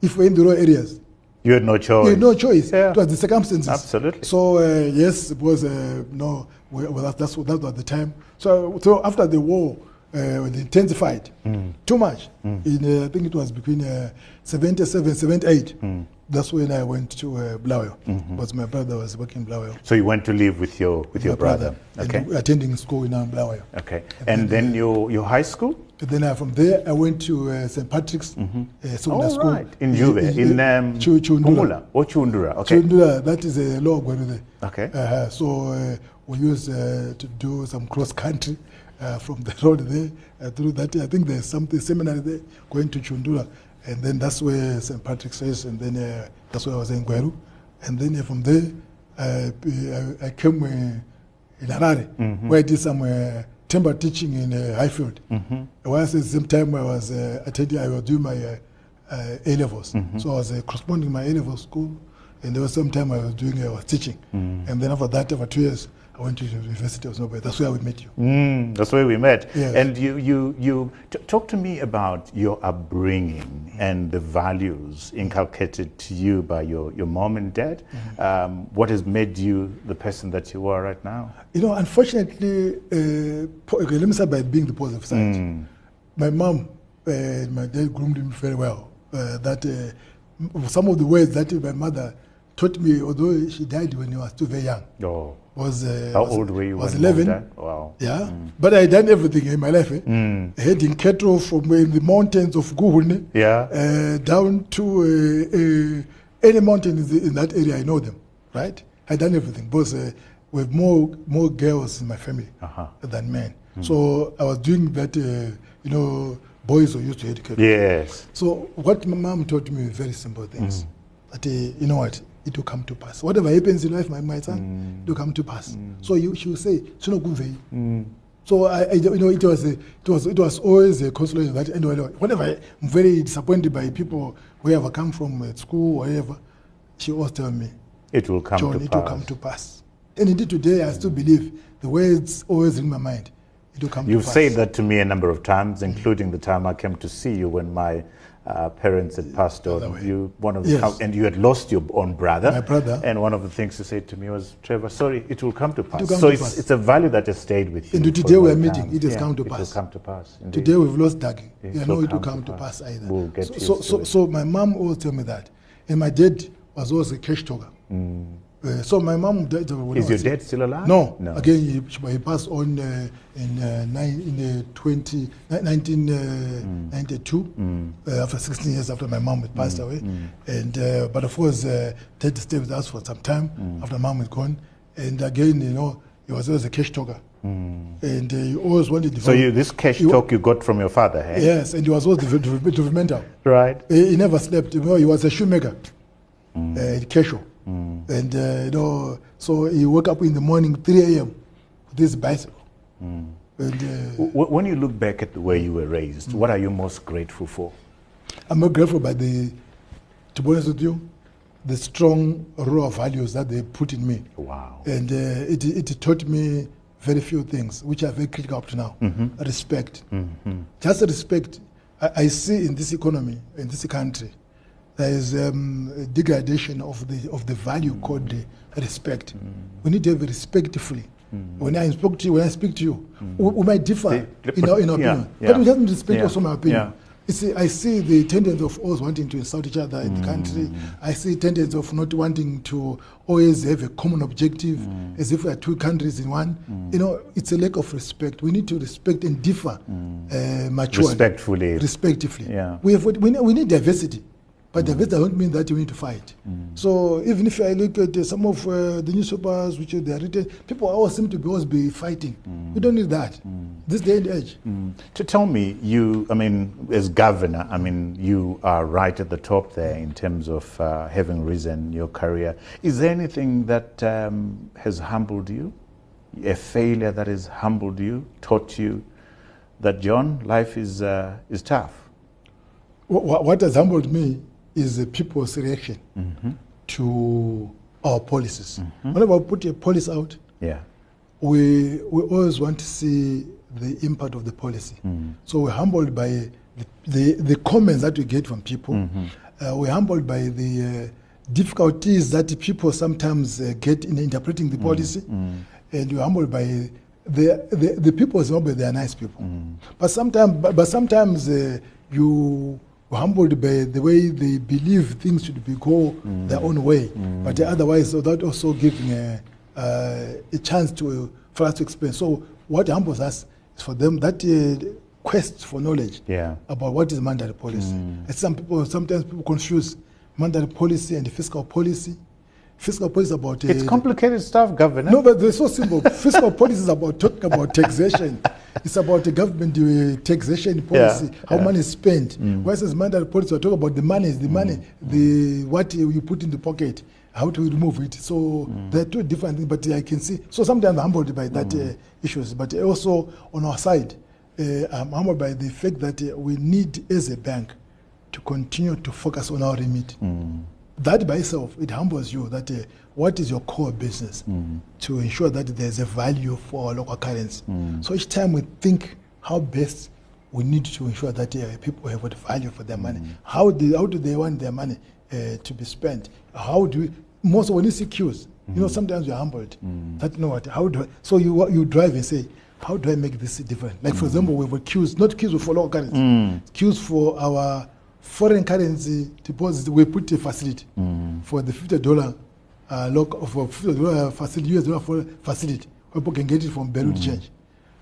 If we're in the wrong areas, You had no choice. you had no choice. Yeah. It was the circumstances. Absolutely. So uh, yes, it was uh, no. Well, well, that, that's that was the time. So so after the war, intensified Mm. too much. In uh, I think it was between uh, 77, 78. Mm. That's when I went to uh, Bulawayo. Mm-hmm. Because my brother was working in Bulawayo. So you went to live with your with your brother. and Okay. attending school in uh, Bulawayo. Okay. And then your your high school? And then uh, from there, I went to uh, St. Patrick's uh, secondary All school. right. In Juve, in um, Chu- Chiundura. Or Chiundura. Okay. Chiundura, that is a law there. Okay. Uh, so uh, we used uh, to do some cross country uh, from the road there uh, through that. I think there's something seminary there going to Chiundura, and then that's where St. Patrick's is, and then uh, that's where I was in Gweru, and then uh, from there uh, I, I came uh, in Harare, where I did some uh, timber teaching in uh, Highfield. Whilst at the same time I was uh, attending, I was doing my uh, uh, A levels, so I was uh, corresponding my A level school and there was some time I was doing, I was teaching. And then after that, after two years, I went to the University of Snowbay. That's where we met you. Mm, that's where we met. Yes. And you, you, you t- talk to me about your upbringing and the values inculcated to you by your, your mom and dad. Um, what has made you the person that you are right now? You know, unfortunately, uh, po- okay, let me start by being the positive side. My mom uh, and my dad groomed me very well. Uh, that uh, some of the words that my mother taught me, although she died when I was still very young, Oh, was uh, how was, old were you Was 11. Wow. Yeah, but I done everything in my life. Eh? Mm. Heading cattle from uh, the mountains of Guhune Yeah. uh, down to uh, uh, any mountain in, the, in that area. I know them, right? I done everything. Because uh, we have more more girls in my family Uh-huh. than men. So I was doing that. Uh, you know, boys who used to head cattle. Yes. So what my mom taught me very simple things. That uh, you know what, it will come to pass. Whatever happens in life, my, my son, mm. it will come to pass. Mm. So you, she will say, "Sino kumvei." Mm. So I, I, you know, it was a, it was it was always a consolation that anyway, whenever I'm very disappointed by people wherever I come from at school or wherever, she always tell me, It will come John, to it pass. will come to pass. And indeed today I still believe the words always in my mind. It will come You've to pass. said that to me a number of times, including the time I came to see you when my uh, parents had passed on. You one of the Yes. and you had lost your own brother. My brother. And one of the things you said to me was, Trevor, sorry, it will come to pass. come so to it's, pass. it's a value that has stayed with you. And today we are meeting. It has Yeah, come to it pass. will come to pass. indeed. Today we've lost Dagi. It will know it will come to pass. pass either. We'll get so, so, so, it. so my mom always tell me that. And my dad was always a cash talker. Uh, so my mom died when Mm. Is your was- dad still alive? No. No. Again, he, he passed on uh, in uh, nine, in uh, 20, ni- 1992 uh, after 16 years after my mom had passed away. And uh, but of course, uh, dad stayed with us for some time after mom had gone. And again, you know, he was always a cash talker. And uh, he always wanted. To so you, this cash You- talk you got from your father, eh? Yes, and he was always dev- dev- developmental. Right. He, he never slept. You know, he was a shoemaker uh, at Kesho. And, uh, you know, so he woke up in the morning, 3 a.m., with his bicycle. And, uh, W- when you look back at the way you were raised, what are you most grateful for? I'm not grateful by the, to be honest with you, the strong raw values that they put in me. Wow. And uh, it, it taught me very few things, which are very critical up to now. Respect. Just respect. I, I see in this economy, in this country, there is um, a degradation of the of the value called uh, respect. We need to have respectfully. When I speak to you, when I speak to you, we, we might differ See, in our, in our yeah, opinion, yeah. but we just need to respect Yeah, also my opinion. You see, I see the tendency of always wanting to insult each other in the country. Mm. I see tendency of not wanting to always have a common objective, Mm. as if we are two countries in one. You know, it's a lack of respect. We need to respect and differ uh, maturely, Respectfully. respectively. Yeah. We have we we need diversity, but diversity doesn't mean that you need to fight. So even if I look at uh, some of uh, the newspapers which they are written, people always seem to be always be fighting. We don't need that. This day and age. To tell me, you, I mean, as governor, I mean, you are right at the top there in terms of uh, having risen your career. Is there anything that um, has humbled you? A failure that has humbled you, taught you that, John, life is, uh, is tough? Wh- wh- What has humbled me is the people's reaction to our policies. Whenever we put a policy out, Yeah. we, we always want to see the impact of the policy. So we're humbled by the, the, the comments that we get from people. Uh, we're humbled by the uh, difficulties that people sometimes uh, get in interpreting the policy. And we're humbled by the, the, the people they are nice people. But sometimes, but, but sometimes uh, you humbled by the way they believe things should be go their own way. But otherwise, that also giving a, uh, a chance to for us to explain. So what humbles us is for them that uh, quest for knowledge Yeah. about what is monetary policy. And some people sometimes people confuse monetary policy and fiscal policy. Fiscal policy is about uh, It's complicated stuff, Governor. no, but they're so simple. Fiscal policy is about talking about taxation. It's about the government uh, taxation policy, how yeah. money is spent. Whereas monetary policy, we're talking about the money, the money, the what you put in the pocket, how to remove it. So there are two different things. But I can see. So sometimes I'm humbled by that uh, issues. But also on our side, uh, I'm humbled by the fact that uh, we need, as a bank, to continue to focus on our remit that by itself it humbles you that uh, what is your core business? Mm. To ensure that there's a value for our local currency. Mm. So each time we think how best we need to ensure that uh, people have a value for their money mm. how do, how do they want their money uh, to be spent? How do we most when you see queues you know sometimes you're humbled that you know what how do I, so you you drive and say how do I make this different? Like for example, we have queues, not queues for local currency, queues for our foreign currency deposits. We put a facility mm. for the fifty dollar uh, local for fifty dollar facility, US dollar for facility. People can get it from bureau de mm. change.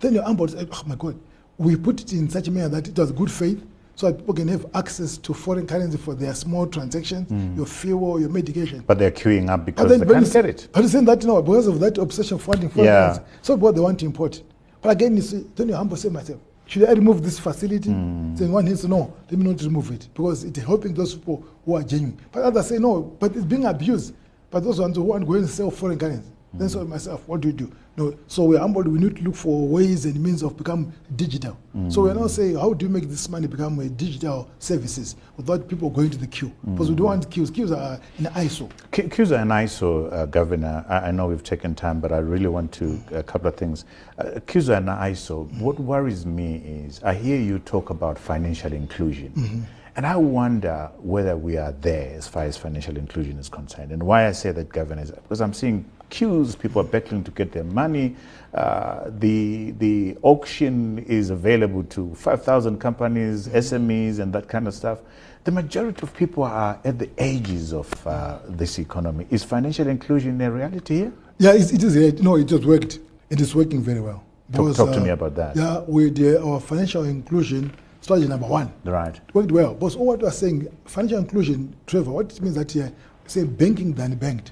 Then your humbled, eh, say, oh my God, we put it in such a manner that it was good faith, so that people can have access to foreign currency for their small transactions, mm. your fuel, your medication. But they're queuing up because then, they can't you get it. But you saying that no, because of that obsession funding foreign Yeah. currency. So what they want to import. But again, you see, then your humble say myself, should I remove this facility? Hmm. Then one says, no, let me not remove it because it's helping those people who are genuine. But others say, no, but it's being abused. But those ones who want to go and sell foreign currency. Then so myself, what do you do? No, so we're humbled. We need to look for ways and means of become digital. So we're not saying how do you make this money become a digital services without people going to the queue? Because we don't want queues. Queues are in ISO. Q- Cusa and ISO, uh, Governor, I, I know we've taken time, but I really want to, a couple of things. Uh, Cusa and ISO, what worries me is I hear you talk about financial inclusion. And I wonder whether we are there as far as financial inclusion is concerned. And why I say that, Governor, is because I'm seeing queues, people are battling to get their money. Uh, the, the auction is available to 5,000 companies, SMEs, and that kind of stuff. The majority of people are at the edges of uh, this economy. Is financial inclusion a reality here? Yeah, it, it is. uh, No, it just worked. It is working very well. Talk- talk to me about that. Yeah, with uh, our financial inclusion strategy number one. Right. It worked well. But all what we are saying, financial inclusion, Trevor, what it means that here, say banking the unbanked,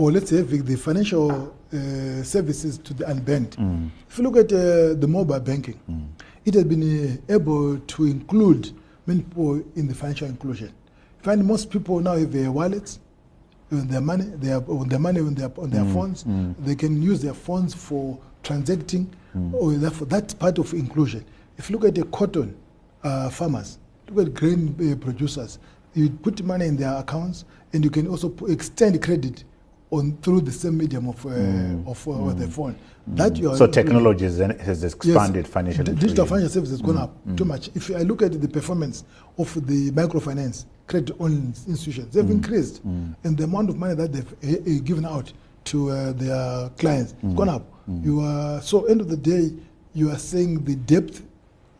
or let's say the financial uh, services to the unbanked. Mm. If you look at uh, the mobile banking, it has been uh, able to include many people in the financial inclusion. You find most people now have their wallets, with their money, their, with their money on their, on their phones. They can use their phones for transacting, or therefore that part of inclusion. If you look at the cotton uh, farmers, look at grain uh, producers, you put money in their accounts, and you can also extend credit on through the same medium of uh, of uh, the phone. That you are So technology has, has expanded Yes. financial Digital financial services has gone up too much. If I look at the performance of the microfinance credit only institutions, they've increased, and the amount of money that they've eh, eh, given out to uh, their clients gone up. You are so end of the day, you are seeing the depth.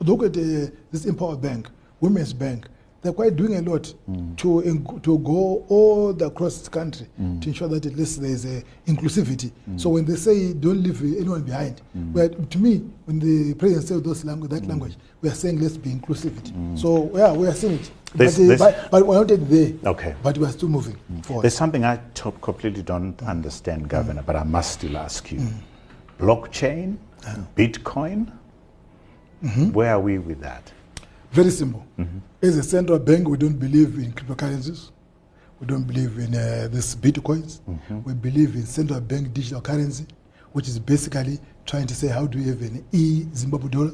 Look at uh, this Empower Bank, Women's Bank. They're quite doing a lot to en- to go all the across the country to ensure that at least there is a inclusivity. So when they say don't leave anyone behind, but to me, when the president says those language, that language, we are saying let's be inclusivity. So yeah, we are saying it, This- but, uh, this- but, but we're not there. Okay. But we are still moving forward. There's something I completely don't understand, Governor, but I must still ask you. Blockchain, uh-huh. Bitcoin, mm-hmm. where are we with that? Very simple. Mm-hmm. As a central bank, we don't believe in cryptocurrencies. We don't believe in uh, this bitcoins. We believe in central bank digital currency, which is basically trying to say how do we have an e Zimbabwe dollar,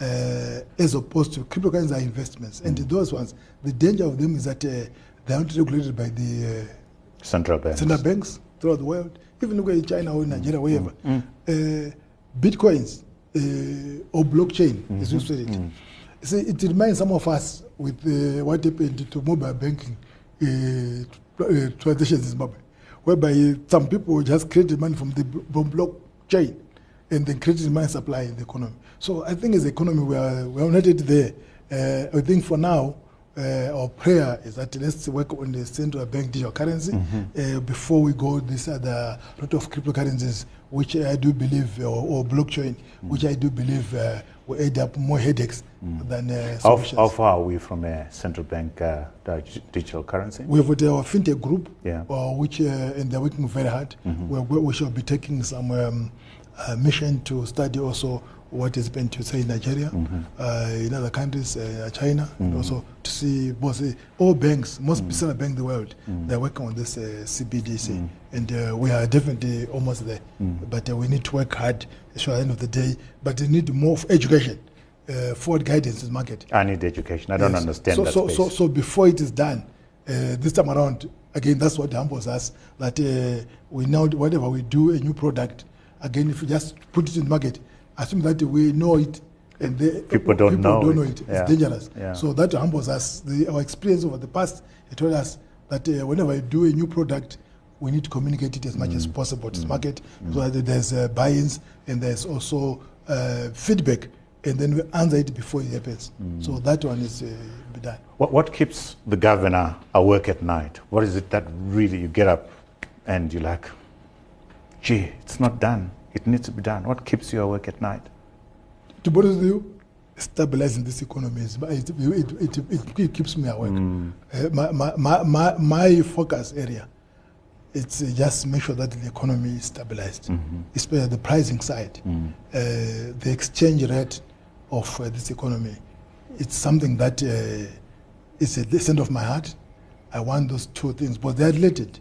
uh, as opposed to cryptocurrencies are investments. And those ones, the danger of them is that uh, they are not regulated by the uh, Central banks. central banks throughout the world, even look at China or Nigeria, wherever. Uh, bitcoins uh, or blockchain, as you said it. See, it reminds some of us with uh, what happened to mobile banking uh, uh, transactions in Zimbabwe, whereby some people just created money from the b- from blockchain and then created money supply in the economy. So I think as an economy, we are, we are not yet there. Uh, I think for now, uh, our prayer is that let's work on the central bank digital currency uh, before we go this other lot of cryptocurrencies, which I do believe, or, or blockchain, which I do believe uh, will add up more headaches than uh, How, how far are we from a central bank uh, digital currency? We have our fintech group, Yeah. uh, which uh, and they're working very hard. Where we, we shall be taking some um, uh, mission to study also what has been to say in Nigeria, uh, in other countries, uh, China, and also to see both uh, all banks, most central bank in the world, they're working on this uh, CBDC, and uh, we are definitely almost there. But uh, we need to work hard. So at the end of the day, but we need more education, uh, forward guidance in the market. I need education. I don't Yes. understand so, that so, space. so, so before it is done, uh, this time around, again, that's what humbles us. That uh, we now, whatever we do, a new product, again, if you just put it in the market, assume that we know it, and the, People don't know don't know it. it. Yeah. It's dangerous. Yeah. So that humbles us. The, our experience over the past, it told us that uh, whenever you do a new product, we need to communicate it as much Mm. as possible to the market, so that there's uh, buy-ins and there's also uh, feedback, and then we answer it before it happens. Mm. So that one is uh, done. What, what keeps the governor awake at night? What is it that really you get up and you're like, gee, it's not done. It needs to be done. What keeps you awake at night? To be honest with you, stabilizing this economy is it, it, it, it, keeps me awake. Uh, my, my, my, my, focus area it's uh, just make sure that the economy is stabilized, especially the pricing side, uh, the exchange rate of uh, this economy. It's something that uh, is at the center of my heart. I want those two things, but they're related.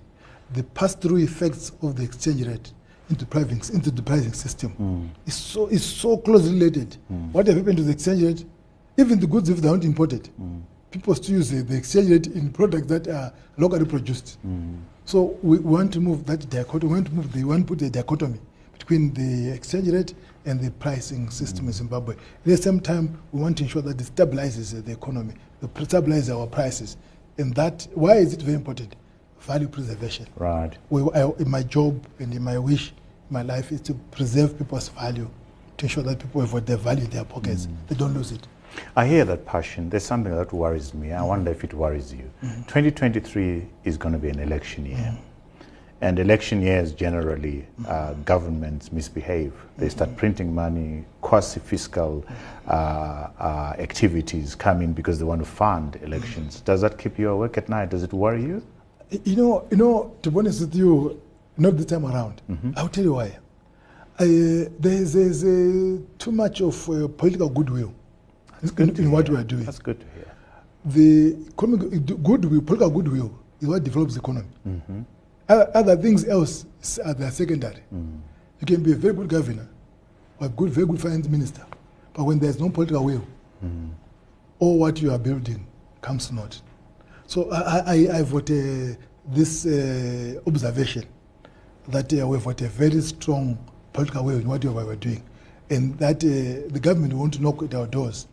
The pass-through effects of the exchange rate into pricing into the pricing system hmm. is so is so closely related. Hmm. What have happened to the exchange rate? Even the goods if they aren't imported, hmm. people still use the, the exchange rate in products that are locally produced. So we want to move that dichotomy. We want to move the to put the dichotomy between the exchange rate and the pricing system in Zimbabwe. At the same time, we want to ensure that it stabilizes the economy, it stabilizes our prices. And that, why is it very important? Value preservation. Right. We, I, in my job and in my wish, my life, is to preserve people's value, to ensure that people have their value in their pockets, mm. they don't lose it. I hear that passion. There's something that worries me. I mm. wonder if it worries you. Mm-hmm. 2023 is going to be an election year. Mm-hmm. And election years generally, mm-hmm. uh, governments misbehave. They start printing money, quasi fiscal uh, uh, activities come in because they want to fund elections. Does that keep you awake at night? Does it worry you? Y- You know, you know, to be honest with you, not the time around. Mm-hmm. I'll tell you why. I, there's, there's uh, too much of uh, political goodwill in, in what we are doing. That's good to hear. The economic goodwill, political goodwill, is what develops the economy. Mm-hmm. Other, other things else are the secondary. Mm-hmm. You can be a very good governor or a good, very good finance minister, but when there's no political will, all what you are building comes naught. So I, I, I've got uh, this uh, observation that uh, we've got a very strong political will in what we are doing, and that uh, the government want to knock at our doors,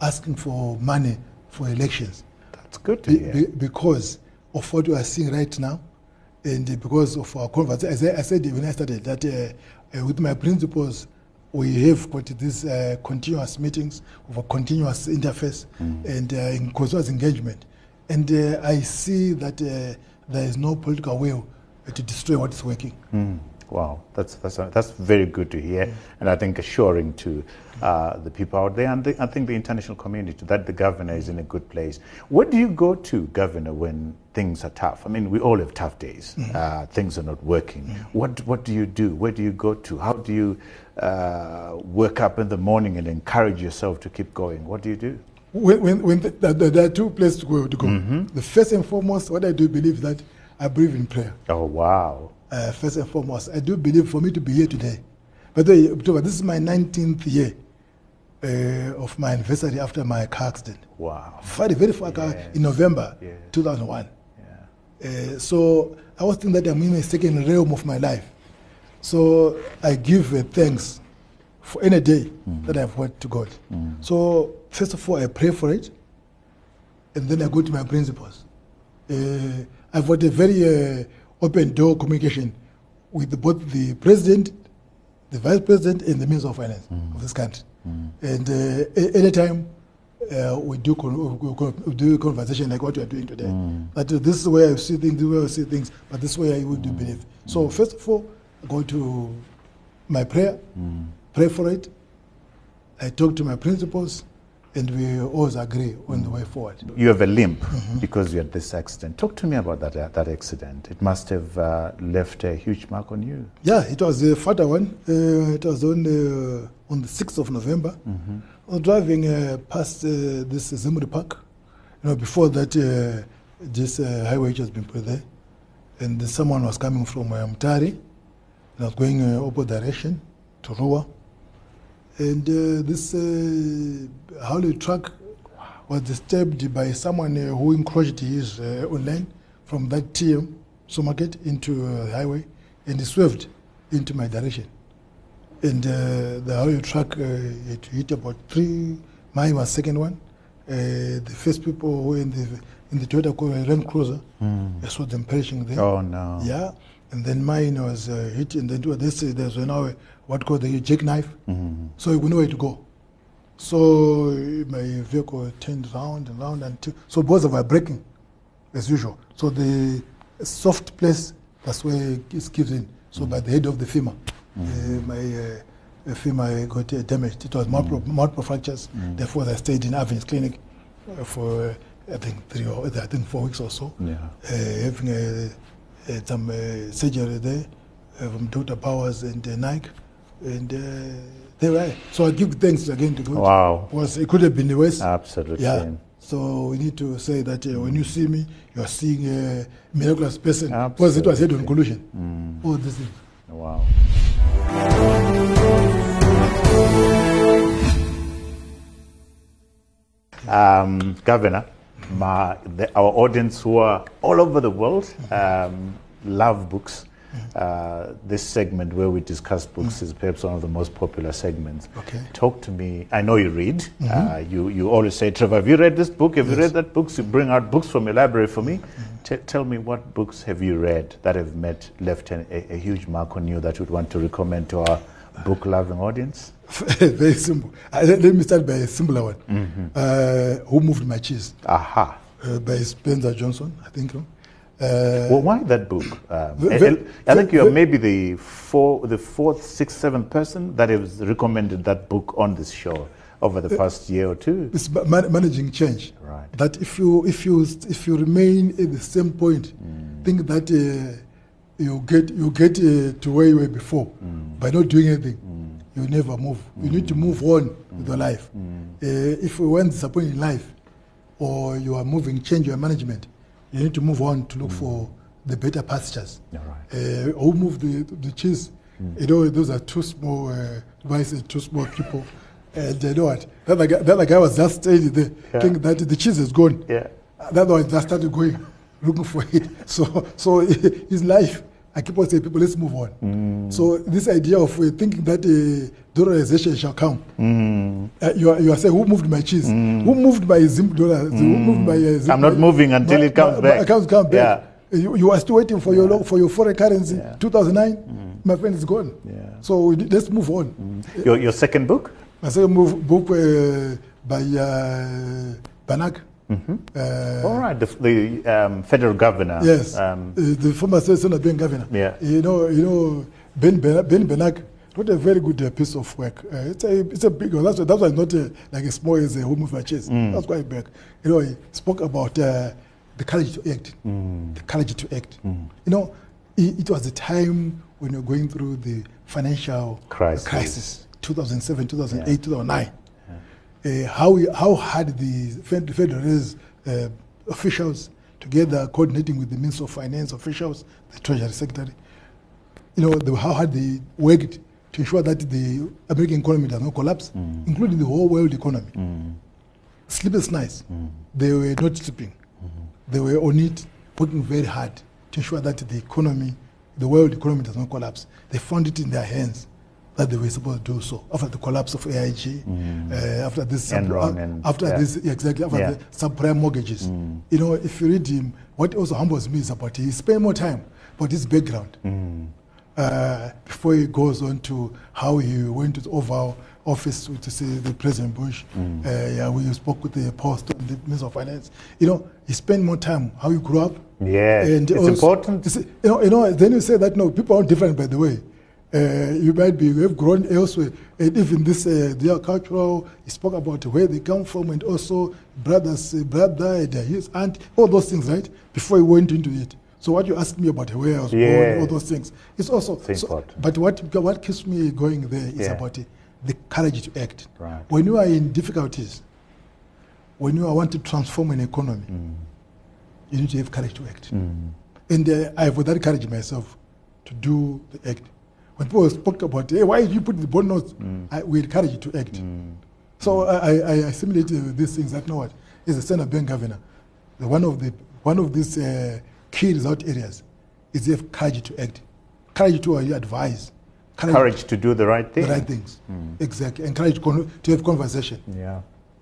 asking for money for elections, That's good to be, hear. be, because of what we are seeing right now, and because of our conversation. As I, I said when I started, that uh, uh, with my principles, we have got these uh, continuous meetings, with a continuous interface, and uh, in continuous engagement. And uh, I see that uh, there is no political will to destroy what is working. Mm. Wow, that's that's that's very good to hear, and I think assuring to uh, the people out there, and the, I think the international community that the governor is in a good place. Where do you go to, governor, when things are tough? I mean, we all have tough days. Uh, things are not working. What what do you do? Where do you go to? How do you uh, wake up in the morning and encourage yourself to keep going? What do you do? When, when, when th- th- th- there are two places to go. To go. The first and foremost, what I do believe is that I believe in prayer. Oh wow! uh, first and foremost. I do believe for me to be here today. By the way, October, this is my 19th year uh, of my anniversary after my car accident. Wow! Very, very far Yes. in November Yes. 2001. Yeah. Uh, so I was thinking that I'm in a second realm of my life. So I give uh, thanks for any day that I've worked to God. So first of all, I pray for it, and then I go to my principals. Uh, I've got a very uh, open door communication with both the president, the vice president, and the minister of finance of this country. And uh, anytime uh, we do con- we do conversation like what we are doing today, that uh, this is where I see things, this is where I see things, but this way I would do believe. So first of all, I go to my prayer, pray for it. I talk to my principals, and we always agree on the way forward. You have a limp Mm-hmm. because you had this accident. Talk to me about that uh, that accident. It must have uh, left a huge mark on you. Yeah, it was a fatter one. Uh, it was on the, on the 6th of November. I was driving uh, past uh, this Zimre Park. You know, before that, uh, this uh, highway has been put there. And someone was coming from uh, Mutare. And I was going uh, opposite direction to Ruwa. And uh, this uh, Harley truck was disturbed by someone uh, who encroached his uh, own lane from that TM supermarket into the highway and he swerved into my direction. And uh, the Harley truck uh, it hit about three. Mine was second one. Uh, the first people who were in the in the Toyota Land Cruiser, I saw them perishing there. Oh no! Yeah, and then mine was uh, hit, and then this there's now what called the jackknife, so we know where to go. So my vehicle turned round and round until so both of us are braking, as usual. So the soft place that's where it gives in. So by the head of the femur, uh, my uh, femur got uh, damaged. It was multiple, multiple fractures. Therefore, I stayed in Avenues Clinic for uh, I think three or I think four weeks or so Yeah. uh, having uh, uh, some uh, surgery there from Dr. Powers and uh, Nike. And uh, they were. So I give thanks again to God. Wow! Because it could have been the worst. Absolutely. yeah. So we need to say that uh, when you see me, you are seeing a miraculous person. Because it was head on collusion. All these things. Wow. Um, Governor, my, the, our audience who are all over the world um, love books. Uh, this segment where we discuss books is perhaps one of the most popular segments. Okay. Talk to me. I know you read. Uh, you, you always say, Trevor, have you read this book? Have you read that book? You bring out books from your library for me. Te- tell me what books have you read that have met, left an, a, a huge mark on you that you'd want to recommend to our book loving audience? Very simple. Uh, let, let me start by a simpler one. Uh, Who Moved My Cheese? Aha. Uh, by Spencer Johnson, I think. Uh, Well, why that book? Um, Ve- I- I, think you are maybe the four, the fourth, sixth, seventh person that has recommended that book on this show over the past year or two. it's man- managing change. Right. That if you if you if you remain at the same point, Mm. think that uh, you get you get uh, to where you were before Mm. by not doing anything. You never move. You need to move on with your life. Mm. Uh, if you weren't disappointed in life, or you are moving, change your management, you need to move on to look for the better pastures. All right. Uh, who moved the, the cheese? Mm. You know, those are two small, uh, say two small people. And you know what? That other guy, that other guy was just standing there, Yeah. thinking that the cheese is gone. Yeah. That one just started going, looking for it. So, so his life, I keep on saying, people, let's move on. Mm. So this idea of uh, thinking that uh, dollarization shall come, Mm. uh, you, are, you are saying, who moved my cheese? Who moved my Zim dollar? Who moved my uh, Zim I'm not my- moving until my- it comes my- back. My account comes back. Yeah. You, you are still waiting for your for your foreign currency. Yeah. 2009, my friend is gone. Yeah. So we let's move on. Your, your second book? My second move, book uh, by uh, Bernanke. Uh, All right. The, the um, federal governor. Yes, Um, uh, the former Senate Ben Governor. Yeah. You know, you know, Ben Ben, ben Bernanke wrote a very good uh, piece of work. Uh, it's a it's a big one. That's why, that's why it's not uh, like as small as a home of chase. Mm. That's quite big. You know, he spoke about uh, the courage to act. Mm. The courage to act. You know, it, it was a time when you're going through the financial Crisis. crisis 2007, 2008, Yeah. 2009 uh, Uh, how, we- how hard the Federal Reserve uh, officials, together coordinating with the Minister of Finance officials, the Treasury Secretary, you know, the, how hard they worked to ensure that the American economy does not collapse, mm. including the whole world economy. Mm. Sleepless nights, mm. they were not sleeping. Mm-hmm. They were on it, working very hard to ensure that the economy, the world economy does not collapse. They found it in their hands that they were supposed to do so after the collapse of AIG, uh, after this, Enron uh, and- after yeah. this exactly after Yeah. the subprime mortgages. You know, if you read him, what also humbles me is about he spent more time about his background uh, before he goes on to how he went to the Oval Office to see the President Bush. Uh, yeah, we spoke with the post and the Minister of Finance. You know, he spent more time how he grew up. Yeah, it's important. You, see, you know, you know. Then you say that no, people are different. By the way, uh, you might be you have grown elsewhere, and even this uh, their cultural. He spoke about where they come from, and also brothers, uh, brother, and uh, his aunt, all those things, right? Before he went into it. So what you asked me about where I was Yeah. born, all those things, it's also. So- but what what keeps me going there is Yeah. about uh, the courage to act. Right. When you are in difficulties, when you are want to transform an economy, you need to have courage to act. And uh, I have that courage myself to do the act. When people spoke about, hey, why did you put the bond notes? I, we encourage you to act. So I, I, I assimilated these things that know what is the Senate Ben Governor. The one of the one of these uh, key result areas is they have courage to act, courage to uh, advise, Courage to do the right thing. the right things, exactly, and courage to, con- to have conversation Yeah.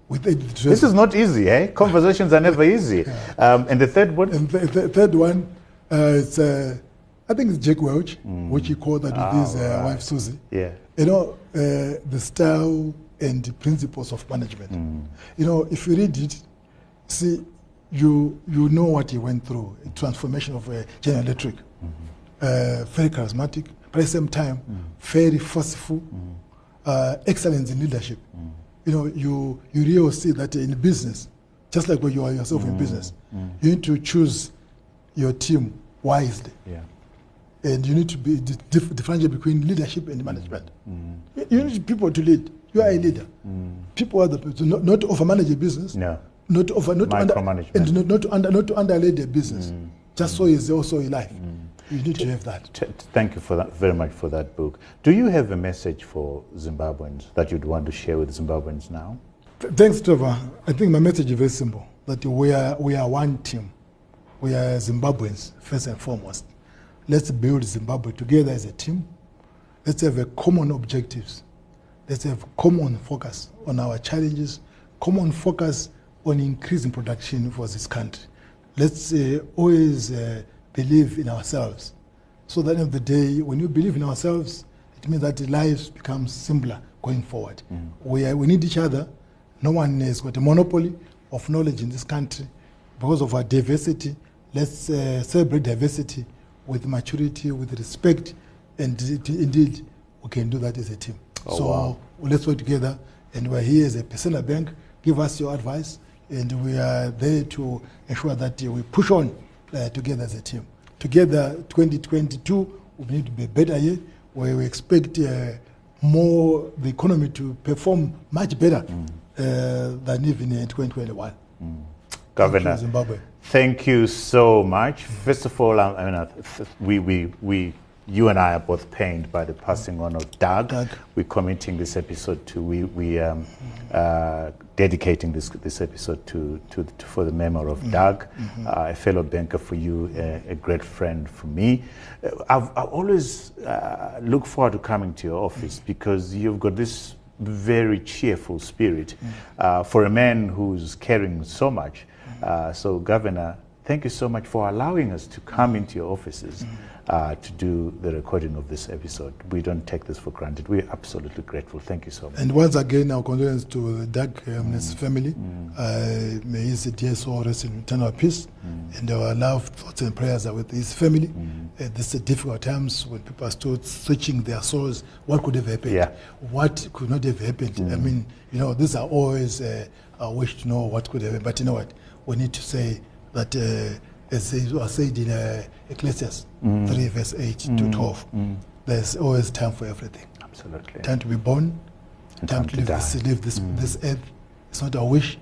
with This is not easy, eh? Conversations are never easy. Um, and the third one? And the, the third one, uh, it's, uh, I think it's Jack Welch, which he called that Ah, with his uh, right. wife Suzy. Yeah. You know, uh, the style and the principles of management. You know, if you read it, see, you you know what he went through, a transformation of uh, General Electric. Uh, very charismatic, but at the same time, very forceful, uh, excellence in leadership. You know, you, you really see that in business, just like when you are yourself in business, you need to choose your team wisely Yeah. And you need to be di- dif- differentiate between leadership and management. You- You need people to lead. You are a leader. Mm. People are the people, not, not to overmanage a business, No. not to over, not under, and not, not to under, not to underlay their business. Mm. Just so is also a life. You need to have that. T- t- thank you for that, very much for that book. Do you have a message for Zimbabweans that you'd want to share with Zimbabweans now? Thanks, Trevor. I think my message is very simple: that we are we are one team. We are Zimbabweans first and foremost. Let's build Zimbabwe together as a team. Let's have a common objectives. Let's have a common focus on our challenges, common focus on increasing production for this country. Let's uh, always uh, believe in ourselves. So that at the end of the day, when you believe in ourselves, it means that lives become simpler going forward. We, are, we need each other. No one has got a monopoly of knowledge in this country because of our diversity. Let's uh, celebrate diversity with maturity, with respect, and indeed, we can do that as a team. Oh, so wow. let's work together. And we're here as a Pesena Bank. Give us your advice, and we are there to ensure that we push on uh, together as a team. Together, 2022 will need to be a better year where we expect uh, more the economy to perform much better uh, than even in 2021. Governor, Thank you, Zimbabwe. Thank you so much. First of all, I I mean, we, we, we, you and I are both pained by the passing on of Doug. Doug. We're committing this episode to, we, we um, uh, dedicating this, this episode to, to, to, for the memory of Doug, uh, a fellow banker for you, a, a great friend for me. Uh, I've, I've always uh, looked forward to coming to your office because you've got this very cheerful spirit uh, for a man who's caring so much. Uh, so, Governor, thank you so much for allowing us to come into your offices uh, to do the recording of this episode. We don't take this for granted. We're absolutely grateful. Thank you so much. And once again, our condolences to Doug um, and his family. Uh, may his dear soul rest in eternal peace. And our love, thoughts, and prayers are with his family. Uh, this is difficult times when people are still searching their souls. What could have happened? Yeah. What could not have happened? I mean, you know, these are always uh, our wish to know what could have happened. But you know what? We need to say that, uh, as it was said in uh, Ecclesiastes 3, verse 8 to 12, there's always time for everything Absolutely. time to be born, time, time to live. Mm. this, live this, this earth. It's not our wish,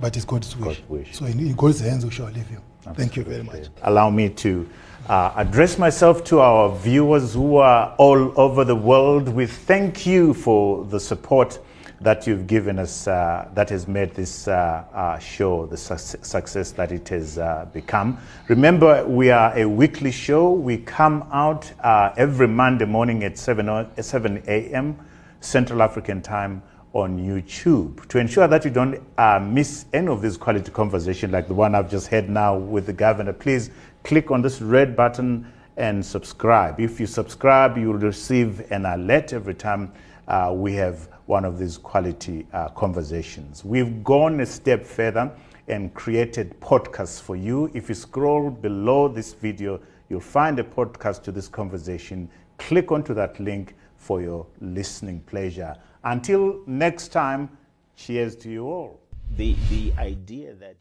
but it's God's wish. God's wish. So in, in God's hands we shall live you. Thank you very much. Allow me to uh, address myself to our viewers who are all over the world. We thank you for the support that you've given us uh, that has made this uh, uh, show the suc- success that it has uh, become. Remember, we are a weekly show. We come out uh, every Monday morning at 7, o- 7 a.m. Central African time on YouTube to ensure that you don't uh, miss any of this quality conversation like the one I've just had now with the governor. Please click on this red button and subscribe. If you subscribe, you will receive an alert every time we have one of these quality uh, conversations. We've gone a step further and created podcasts for you. If you scroll below this video, you'll find a podcast to this conversation. Click onto that link for your listening pleasure. Until next time, cheers to you all. The, the idea that